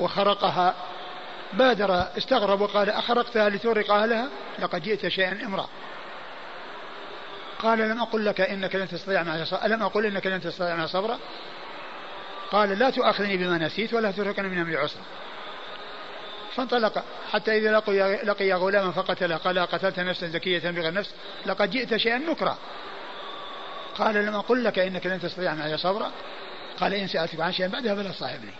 وخرقها بادر استغرب وقال أخرقتها لتورق أهلها؟ لقد جئت شيئا امرأ قال لم أقل لك إنك لن تستطيع معي صبرا ألم أقل إنك لن تستطيع معي صبرا. قال لا تؤاخذني بما نسيت ولا تتركني من أمر عسرا فانطلق. حتى إذا لقي, لقي غلاما فقتله قال قتلت نفسا زكية بغير نفس لقد جئت شيئا نكرا. قال لم أقل لك إنك لن تستطيع معي صبرا. قال إن سألتك عن شيء بعدها فلا صاحبني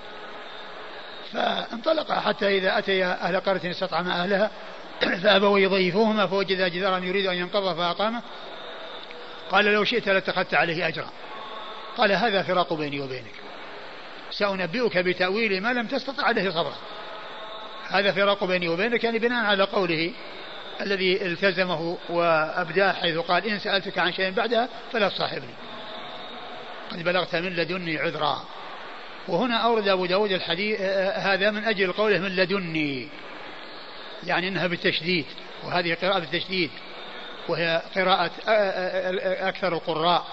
فانطلق. حتى إذا أتي أهل قرية استطعم أهلها فأبوا يضيفوهما فوجد جدارا يريد أن ينقض فأقامه قال لو شئت لاتخذت عليه أجرا. قال هذا فراق بيني وبينك. سأنبئك بتأويل ما لم تستطع عليه صبرا. هذا فراق بيني وبينك يعني بناء على قوله الذي التزمه وأبداه حيث قال إن سألتك عن شيء بعدها فلا تصاحبني. قد بلغت من لدني عذرا. وهنا أورد أبو داود الحديث هذا من أجل قوله من لدني. يعني أنها بالتشديد وهذه قراءة بالتشديد وهي قراءة أكثر القراء.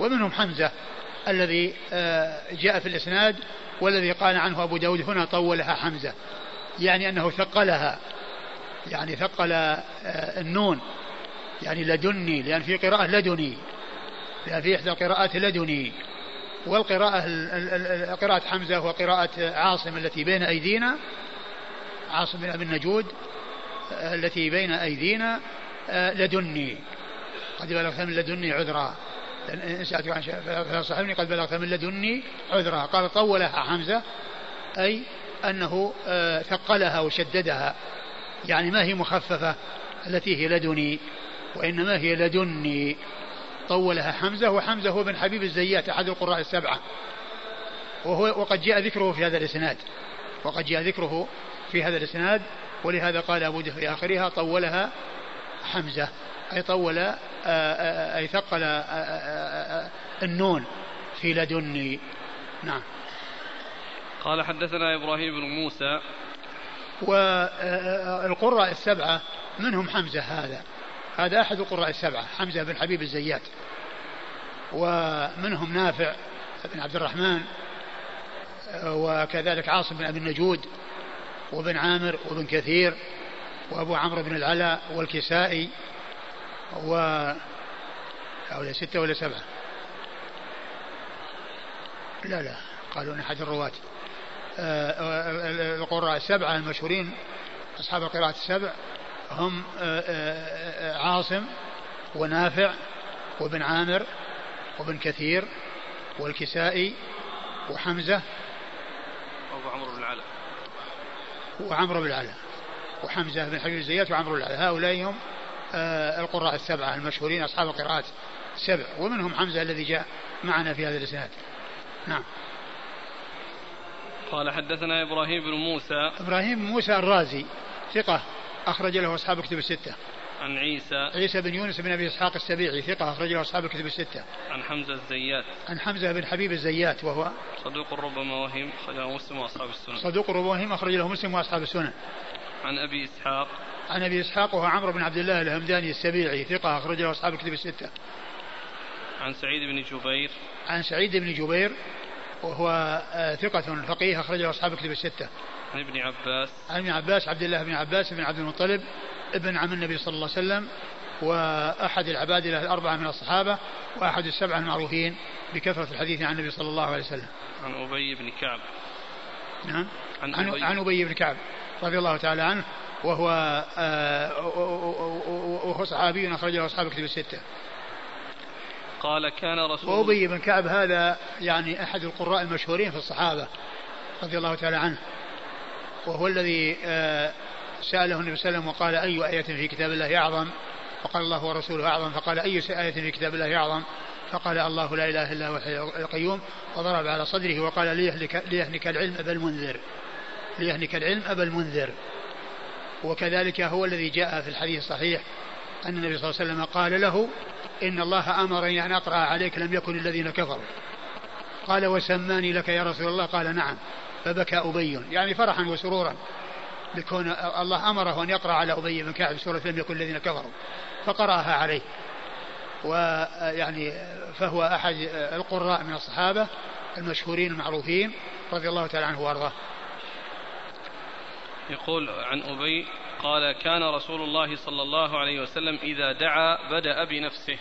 ومنهم حمزة الذي جاء في الإسناد والذي قال عنه أبو داود هنا طولها حمزة يعني أنه ثقلها يعني ثقل النون يعني لدني لأن في قراءة لدني لأن في إحدى القراءات لدني والقراءة قراءة حمزة وقراءة عاصم التي بين أيدينا عاصم بن أبي النجود التي بين أيدينا لدني قد بلغت من لدني عذرا. إن سألتك عن شيء صاحبني قد بلغت من لدني عذرا. قال طولها حمزة أي أنه آه، ثقلها وشددها. يعني ما هي مخففة؟ التي هي لدني وإنما هي لدني. طولها حمزة وحمزة هو بن حبيب الزيات أحد القراء السبعة. وهو وقد جاء ذكره في هذا الإسناد. وقد جاء ذكره في هذا الإسناد ولهذا قال أبو في آخرها طولها حمزة أي طول أي ثقل آه، النون في لدني نعم. قال حدثنا إبراهيم بن موسى. والقراء السبعة منهم حمزة هذا. هذا أحد القراء السبعة حمزة بن حبيب الزيات. ومنهم نافع بن عبد الرحمن وكذلك عاصم بن أبي النجود وبن عامر وبن كثير وأبو عمرو بن العلاء والكسائي و هؤلاء ستة ولا سبعة. لا لا قالوا أن أحد الرواة. آه، آه، القراء السبعة المشهورين أصحاب القراءة السبع هم آه، عاصم ونافع وابن عامر وابن كثير والكسائي وحمزة وأبو عمرو بن العلاء. وعمرو بن العلاء وحمزة بن حبيب الزيات وعمرو بن العلاء. هؤلاء هم القراء السبعة المشهورين أصحاب القراءات السبع ومنهم حمزة الذي جاء معنا في هذا الإسناد. نعم. قال حدثنا إبراهيم بن موسى. إبراهيم موسى الرازي ثقة أخرج له أصحاب الكتب الستة. عن عيسى. عيسى بن يونس بن أبي إسحاق السبيعي ثقة أخرج له أصحاب الكتب الستة. عن حمزة الزيات. عن حمزة بن حبيب الزيات وهو صدوق ربما وهم أخرج له مسلم وأصحاب السنن. صدوق ربما وهم أخرج له مسلم وأصحاب السنن. عن أبي إسحاق. عن أبي إسحاق وهو عمرو بن عبد الله الهمداني السبيعي ثقة أخرج له أصحاب الكتب الستة. عن سعيد بن جبير. عن سعيد بن جبير وهو آه، ثقة فقيه أخرجه أصحاب كتب الستة. عن ابن عباس. عن ابن عباس عبد الله بن عباس بن عبد المطلب ابن عم النبي صلى الله عليه وسلم وأحد العبادلة الأربعة من الصحابة وأحد السبعة المعروفين بكثرة الحديث عن النبي صلى الله عليه وسلم. عن أبي بن كعب. نعم. عن, عن أبي, عن أبي بن كعب. رضي الله تعالى عنه وهو آه وهو صحابي أخرجه أصحاب الكتب الستة. قال كان رسول وأبي بن كعب هذا يعني أحد القراء المشهورين في الصحابة رضي الله تعالى عنه. وهو الذي آه سأله النبي صلى الله عليه وسلم وقال أي آية في كتاب الله أعظم؟ فقال الله ورسوله أعظم. فقال أي آية في كتاب الله أعظم؟ فقال الله لا إله إلا هو الحي القيوم. وضرب على صدره وقال ليهلك, ليهلك العلم أبا المنذر ليهلك العلم أبا المنذر. وكذلك هو الذي جاء في الحديث الصحيح أن النبي صلى الله عليه وسلم قال له إن الله أمرني أن أقرأ عليك لم يكن الذين كفروا. قال وسماني لك يا رسول الله؟ قال نعم. فبكى أبي. يعني فرحا وسرورا بكون الله أمره أن يقرأ على أبي بن كعب سورة لم يكن الذين كفروا. فقرأها عليه. ويعني فهو أحد القراء من الصحابة المشهورين المعروفين رضي الله تعالى عنه وأرضاه. يقول عن أبي قال كان رسول الله صلى الله عليه وسلم إذا دعا بدأ بنفسه.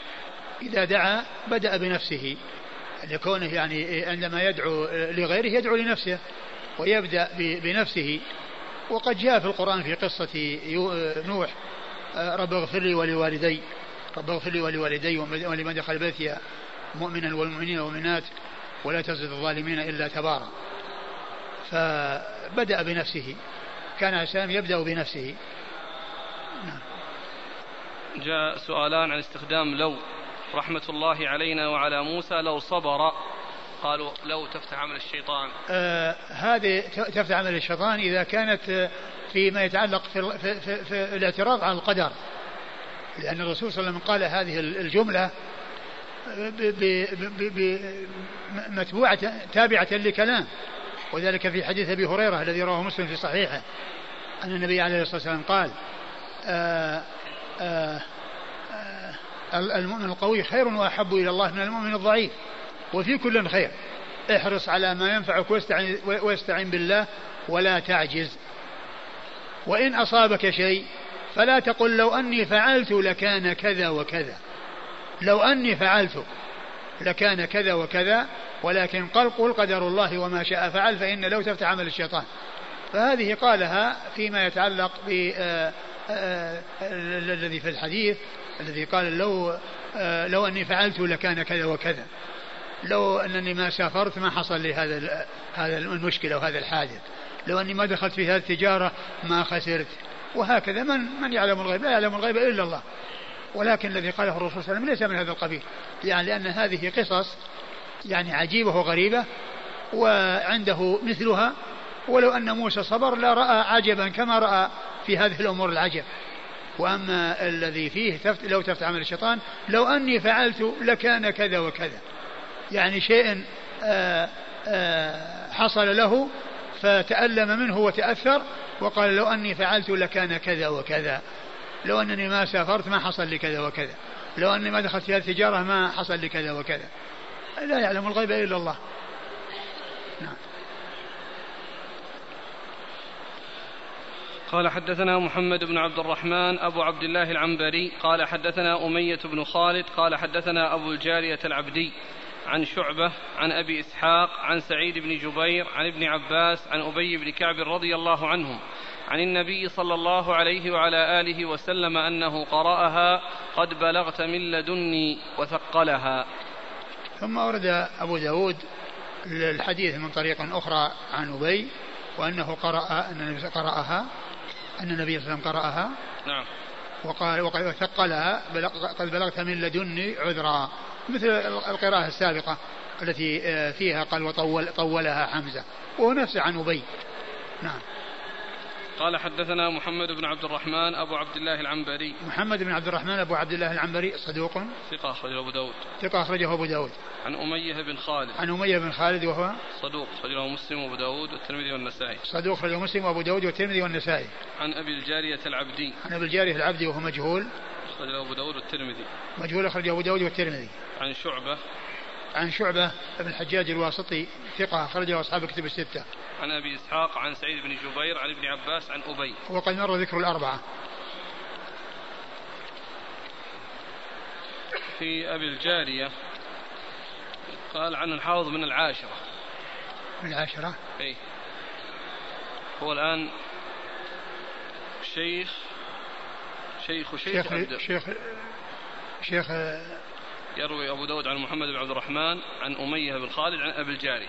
إذا دعا بدأ بنفسه. لكونه يعني عندما يدعو لغيره يدعو لنفسه ويبدأ بنفسه. وقد جاء في القرآن في قصة نوح رب اغفر لي ولوالدي رب اغفر لي ولوالدي ولمن دخل بيتي مؤمنا والمؤمنين والمؤمنات ولا تزد الظالمين إلا تبارا. فبدأ بنفسه. كان الإسلام يبدأ بنفسه. جاء سؤالان عن استخدام لو. رحمة الله علينا وعلى موسى لو صبر. قالوا لو تفتح عمل الشيطان. آه هذه تفتح عمل الشيطان إذا كانت فيما يتعلق في, في, في, في الاعتراض على القدر. لأن الرسول صلى الله عليه وسلم قال هذه الجملة متبوعة تابعة لكلام. وذلك في حديث أبي هريرة الذي رواه مسلم في صحيحه. أن النبي عليه الصلاة والسلام قال آآ آآ المؤمن القوي خير وأحب إلى الله من المؤمن الضعيف وفي كل خير. احرص على ما ينفعك واستعن, واستعن بالله ولا تعجز. وإن أصابك شيء فلا تقل لو أني فعلت لكان كذا وكذا. لو أني فعلت لكان كذا وكذا ولكن قل قل قدر الله وما شاء فعل فإن لو تفتح عمل الشيطان. فهذه قالها فيما يتعلق ب آه، آه، الذي في الحديث الذي قال لو آه، لو أني فعلت لكان كذا وكذا. لو أنني ما سافرت ما حصل لي هذا هذا المشكلة وهذا الحادث. لو أني ما دخلت في هذه التجارة ما خسرت. وهكذا من من يعلم الغيب؟ لا يعلم الغيب إلا الله. ولكن الذي قاله الرسول صلى الله عليه وسلم ليس من هذا القبيل. يعني لأن هذه قصص يعني عجيبة وغريبة وعنده مثلها. ولو أن موسى صبر لرأى عجبا كما رأى في هذه الأمور العجب. وأما الذي فيه تفت لو تفت عمل الشيطان لو أني فعلت لكان كذا وكذا. يعني شيء آآ آآ حصل له فتألم منه وتأثر وقال لو أني فعلت لكان كذا وكذا. لو أنني ما سافرت ما حصل لي كذا وكذا. لو أني ما دخلت في التجارة ما حصل لي كذا وكذا. لا يعلم الغيب إلا الله. نعم. قال حدثنا محمد بن عبد الرحمن أبو عبد الله العنبري قال حدثنا أمية بن خالد قال حدثنا أبو الجارية العبدي عن شعبة عن أبي إسحاق عن سعيد بن جبير عن ابن عباس عن أبي بن كعب رضي الله عنهم. عن النبي صلى الله عليه وعلى آله وسلم أنه قرأها قد بلغت من لدني وثقلها. ثم ورد أبو داود الحديث من طريق أخرى عن أبي وأنه قرأ أن النبي قرأها أن النبي صلى الله عليه وسلم قرأها. نعم. وقال وقد ثقلها قد بلغت من لدني عذرا. مثل القراءة السابقة التي آه، فيها قال وطول طولها حمزة. وهو نفسه عن أبي. نعم. قال حدثنا محمد بن عبد الرحمن أبو عبد الله العنبري. محمد بن عبد الرحمن أبو عبد الله العنبري صدوق. ثقة أخرجه أبو داود. ثقة أخرجه أبو داود. عن أمية بن خالد. عن أمية بن خالد وهو صدوق أخرجه مسلم وأبو داود والترمذي والنسائي. صدوق أخرجه مسلم وأبو داود والترمذي والنسائي. عن أبي الجارية العبدي. عن أبي الجارية العبدي وهو مجهول. أخرجه أبو داود والترمذي. مجهول أخرجه أبو داود والترمذي. عن شعبة. عن شعبة بن الحجاج الواسطي ثقة أخرجه أصحاب الكتب الستة. عن أبي إسحاق عن سعيد بن جبير عن ابن عباس عن أبي. وقد مر ذكر الأربعة. في أبي الجارية قال عن الحافظ من العاشرة. من العاشرة؟ إيه. هو الآن شيخ شيخ شيخ شيخ شيخ, شيخ يروي أبو داود عن محمد بن عبد الرحمن عن أمية بن خالد عن أبي الجاري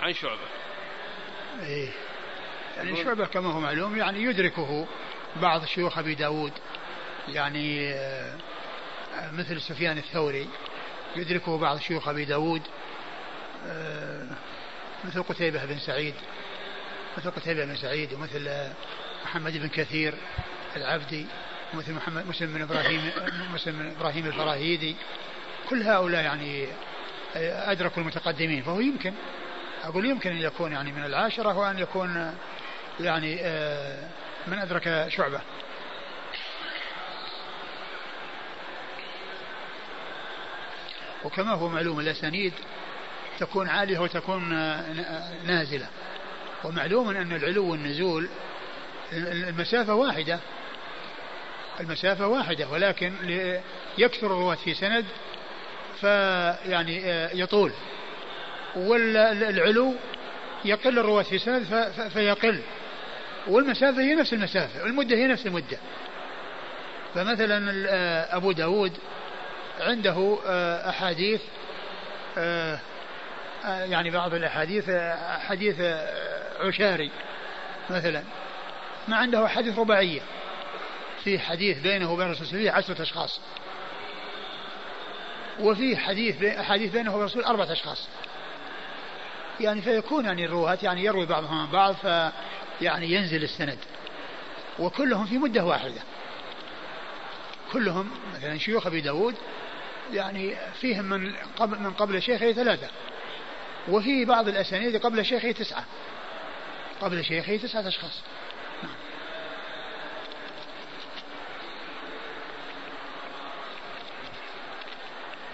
عن شعبة إيه. يعني شعبة كما هو معلوم يعني يدركه بعض شيوخ أبي داود. يعني آه، مثل سفيان الثوري يدركه بعض شيوخ أبي داود آه، مثل قتيبة بن سعيد مثل قتيبة بن سعيد ومثل آه، محمد بن كثير العبدي ومثل محمد مسلم بن إبراهيم مسلم بن إبراهيم الفراهيدي. كل هؤلاء يعني أدركوا المتقدمين فهو يمكن أقول يمكن أن يكون يعني من العاشرة وأن يكون يعني آه، من أدرك شعبة. وكما هو معلوم الأسانيد تكون عالية وتكون نازلة. ومعلوم أن العلو والنزول المسافة واحدة. المسافة واحدة ولكن يكثر الرواة في سند فيعني آه، يطول. والعلو يقل الرواة في سند فيقل. والمسافة هي نفس المسافة والمدة هي نفس المدة. فمثلا آه، أبو داود عنده آه، أحاديث يعني بعض الأحاديث حديث عشاري مثلا. ما عنده أحاديث رباعية. في حديث بينه وبين الرسول وسلم عشرة أشخاص. وفي حديث أحاديث بينه وبين الرسول أربعة أشخاص. يعني فيكون يعني الرواة يعني يروي بعضهم عن بعض فيعني ينزل السند. وكلهم في مدة واحدة. كلهم مثلا شيوخ أبي داود يعني فيهم من قبل من قبل شيخه ثلاثة. وفي بعض الأسانيد قبل شيخه تسعة. قبل شيخه تسعة أشخاص.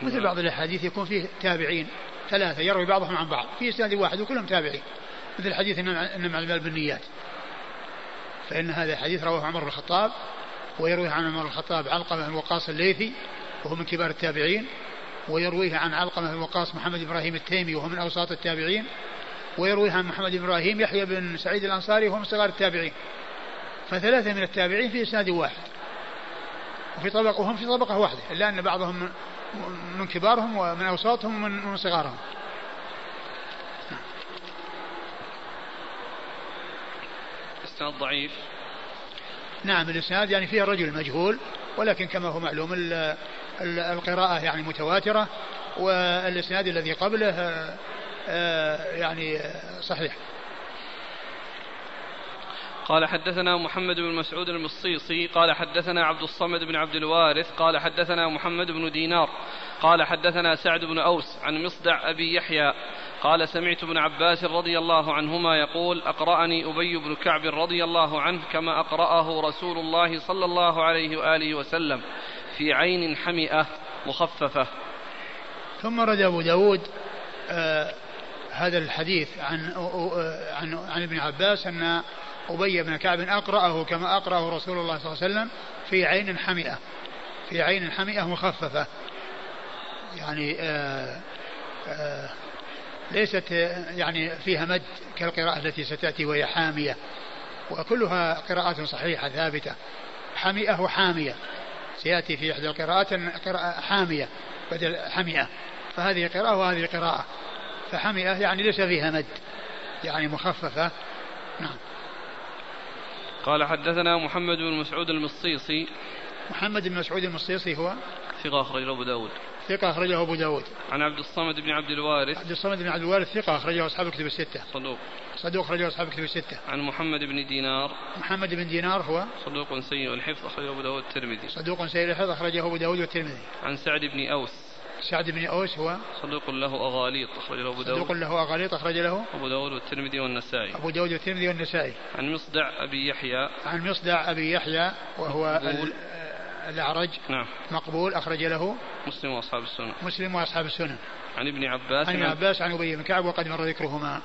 مثل بعض الأحاديث يكون فيه تابعين. ثلاثة يروي بعضهم عن بعض في إسناد واحد وكلهم تابعين مثل حديث انما الاعمال بالنيات فإن هذا الحديث رواه عمر بن الخطاب ويرويه عن عمر بن الخطاب علقمة بن وقاص الليثي وهو من كبار التابعين ويرويه عن علقمة بن وقاص محمد إبراهيم التيمي وهو من أوساط التابعين ويرويه عن محمد بن إبراهيم يحيى بن سعيد الأنصاري وهو من صغار التابعين. فثلاثة من التابعين في إسناد واحد. وفي طبق وهم في طبقة واحدة إلا أن بعضهم من كبارهم ومن أوساطهم ومن من صغارهم. إسناد ضعيف. نعم الإسناد يعني فيه رجل مجهول ولكن كما هو معلوم القراءة يعني متواترة والإسناد الذي قبله آه، آه، يعني صحيح. قال حدثنا محمد بن مسعود المصيصي قال حدثنا عبد الصمد بن عبد الوارث قال حدثنا محمد بن دينار قال حدثنا سعد بن أوس عن مصدع أبي يحيى قال سمعت ابن عباس رضي الله عنهما يقول أقرأني أبي بن كعب رضي الله عنه كما أقرأه رسول الله صلى الله عليه وآله وسلم في عين حمئة مخففة. ثم رد أبو داود آه هذا الحديث عن آه عن عن ابن عباس أن أبي بن كعب أقرأه كما أقرأه رسول الله صلى الله عليه وسلم في عين حمئة. في عين حمئة مخففة. يعني آآ آه، آآ آه، ليست يعني فيها مد كالقراءة التي ستأتي وهي حامية. وكلها قراءات صحيحة ثابتة. حمئة وحامية. سيأتي في إحدى القراءات قراءة حامية بدل حمئة. فهذه قراءة وهذه قراءة. فحمئة يعني ليس فيها مد. يعني مخففة. نعم. قال حدثنا محمد بن مسعود المصيصي. محمد بن مسعود المصيصي هو ثقة أخرجه أبو داود. ثقة أخرجه أبو داود. عن عبد الصمد بن عبد الوارث. عبد الصمد بن عبد الوارث ثقة أخرجه أصحاب الكتب الستة. صدوق. صدوق أخرجه أصحاب الكتب الستة. عن محمد بن دينار. محمد بن دينار هو صدوق سيء الحفظ أخرجه أبو داود الترمذي. صدوق سيء الحفظ أخرجه أبو داود والترمذي عن سعد بن أوس. سعد بن أوس هو صدوق له أغاليط أخرج له أبو داود. صدوق له أغاليط أخرج له أبو داود والترمذي والنسائي. أبو داود والترمذي والنسائي. عن مصدع أبي يحيى. عن مصدع أبي يحيى وهو الأعرج. نعم. مقبول أخرج له مسلم وأصحاب السنة. مسلم وأصحاب السنن عن ابن عباس. عن ابن عباس عن أبي بن كعب وقد مر ذكرهما.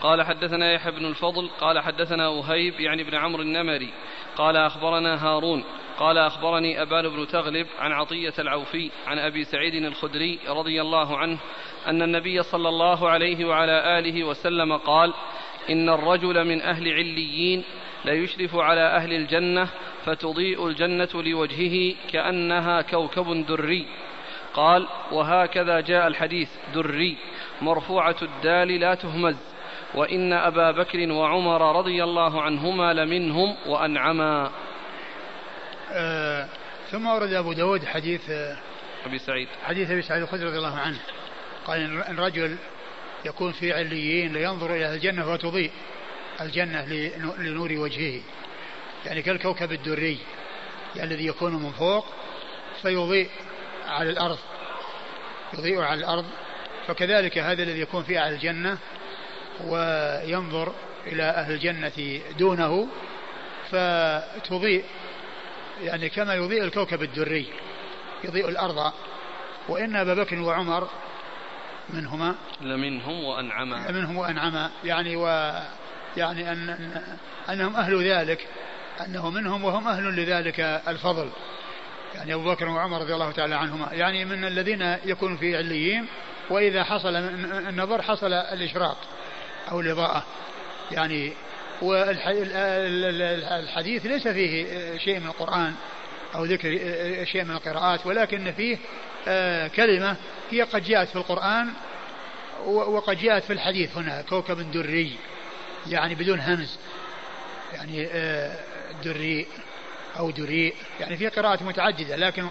قال حدثنا يحيى بن الفضل قال حدثنا وهيب يعني ابن عمرو النمري. قال أخبرنا هارون قال أخبرني أبان بن تغلب عن عطية العوفي عن أبي سعيد الخدري رضي الله عنه أن النبي صلى الله عليه وعلى آله وسلم قال إن الرجل من أهل عليين ليشرف على أهل الجنة فتضيء الجنة لوجهه كأنها كوكب دري. قال وهكذا جاء الحديث دري مرفوعة الدال لا تهمز وإن أبا بكر وعمر رضي الله عنهما لمنهم وأنعما. آه ثم ورد أبو داود حديث آه أبي سعيد. حديث أبي سعيد الخدري رضي الله عنه. قال إن رجل يكون في عليين لينظر إلى الجنة وتضيء الجنة لنور وجهه. يعني كالكوكب الدري يعني الذي يكون من فوق فيضيء على الأرض. يضيء على الأرض. فكذلك هذا الذي يكون في أهل الجنة وينظر إلى أهل الجنة دونه فتضيء. يعني كما يضيء الكوكب الدري يضيء الأرض. وإن أبا بكر وعمر منهما لمنهم وأنعما. لمنهم وأنعما. يعني و يعني أن أنهم أهل ذلك أنه منهم وهم أهل لذلك الفضل. يعني أبو بكر وعمر رضي الله تعالى عنهما. يعني من الذين يكون في عليين وإذا حصل النظر حصل الإشراق أو الإضاءة. يعني والحديث ليس فيه شيء من القرآن أو ذكر شيء من القراءات ولكن فيه آه، كلمة هي قد جاءت في القرآن وقد جاءت في الحديث هنا كوكب دري يعني بدون همز يعني آه، دري أو دري يعني في قراءات متعددة لكن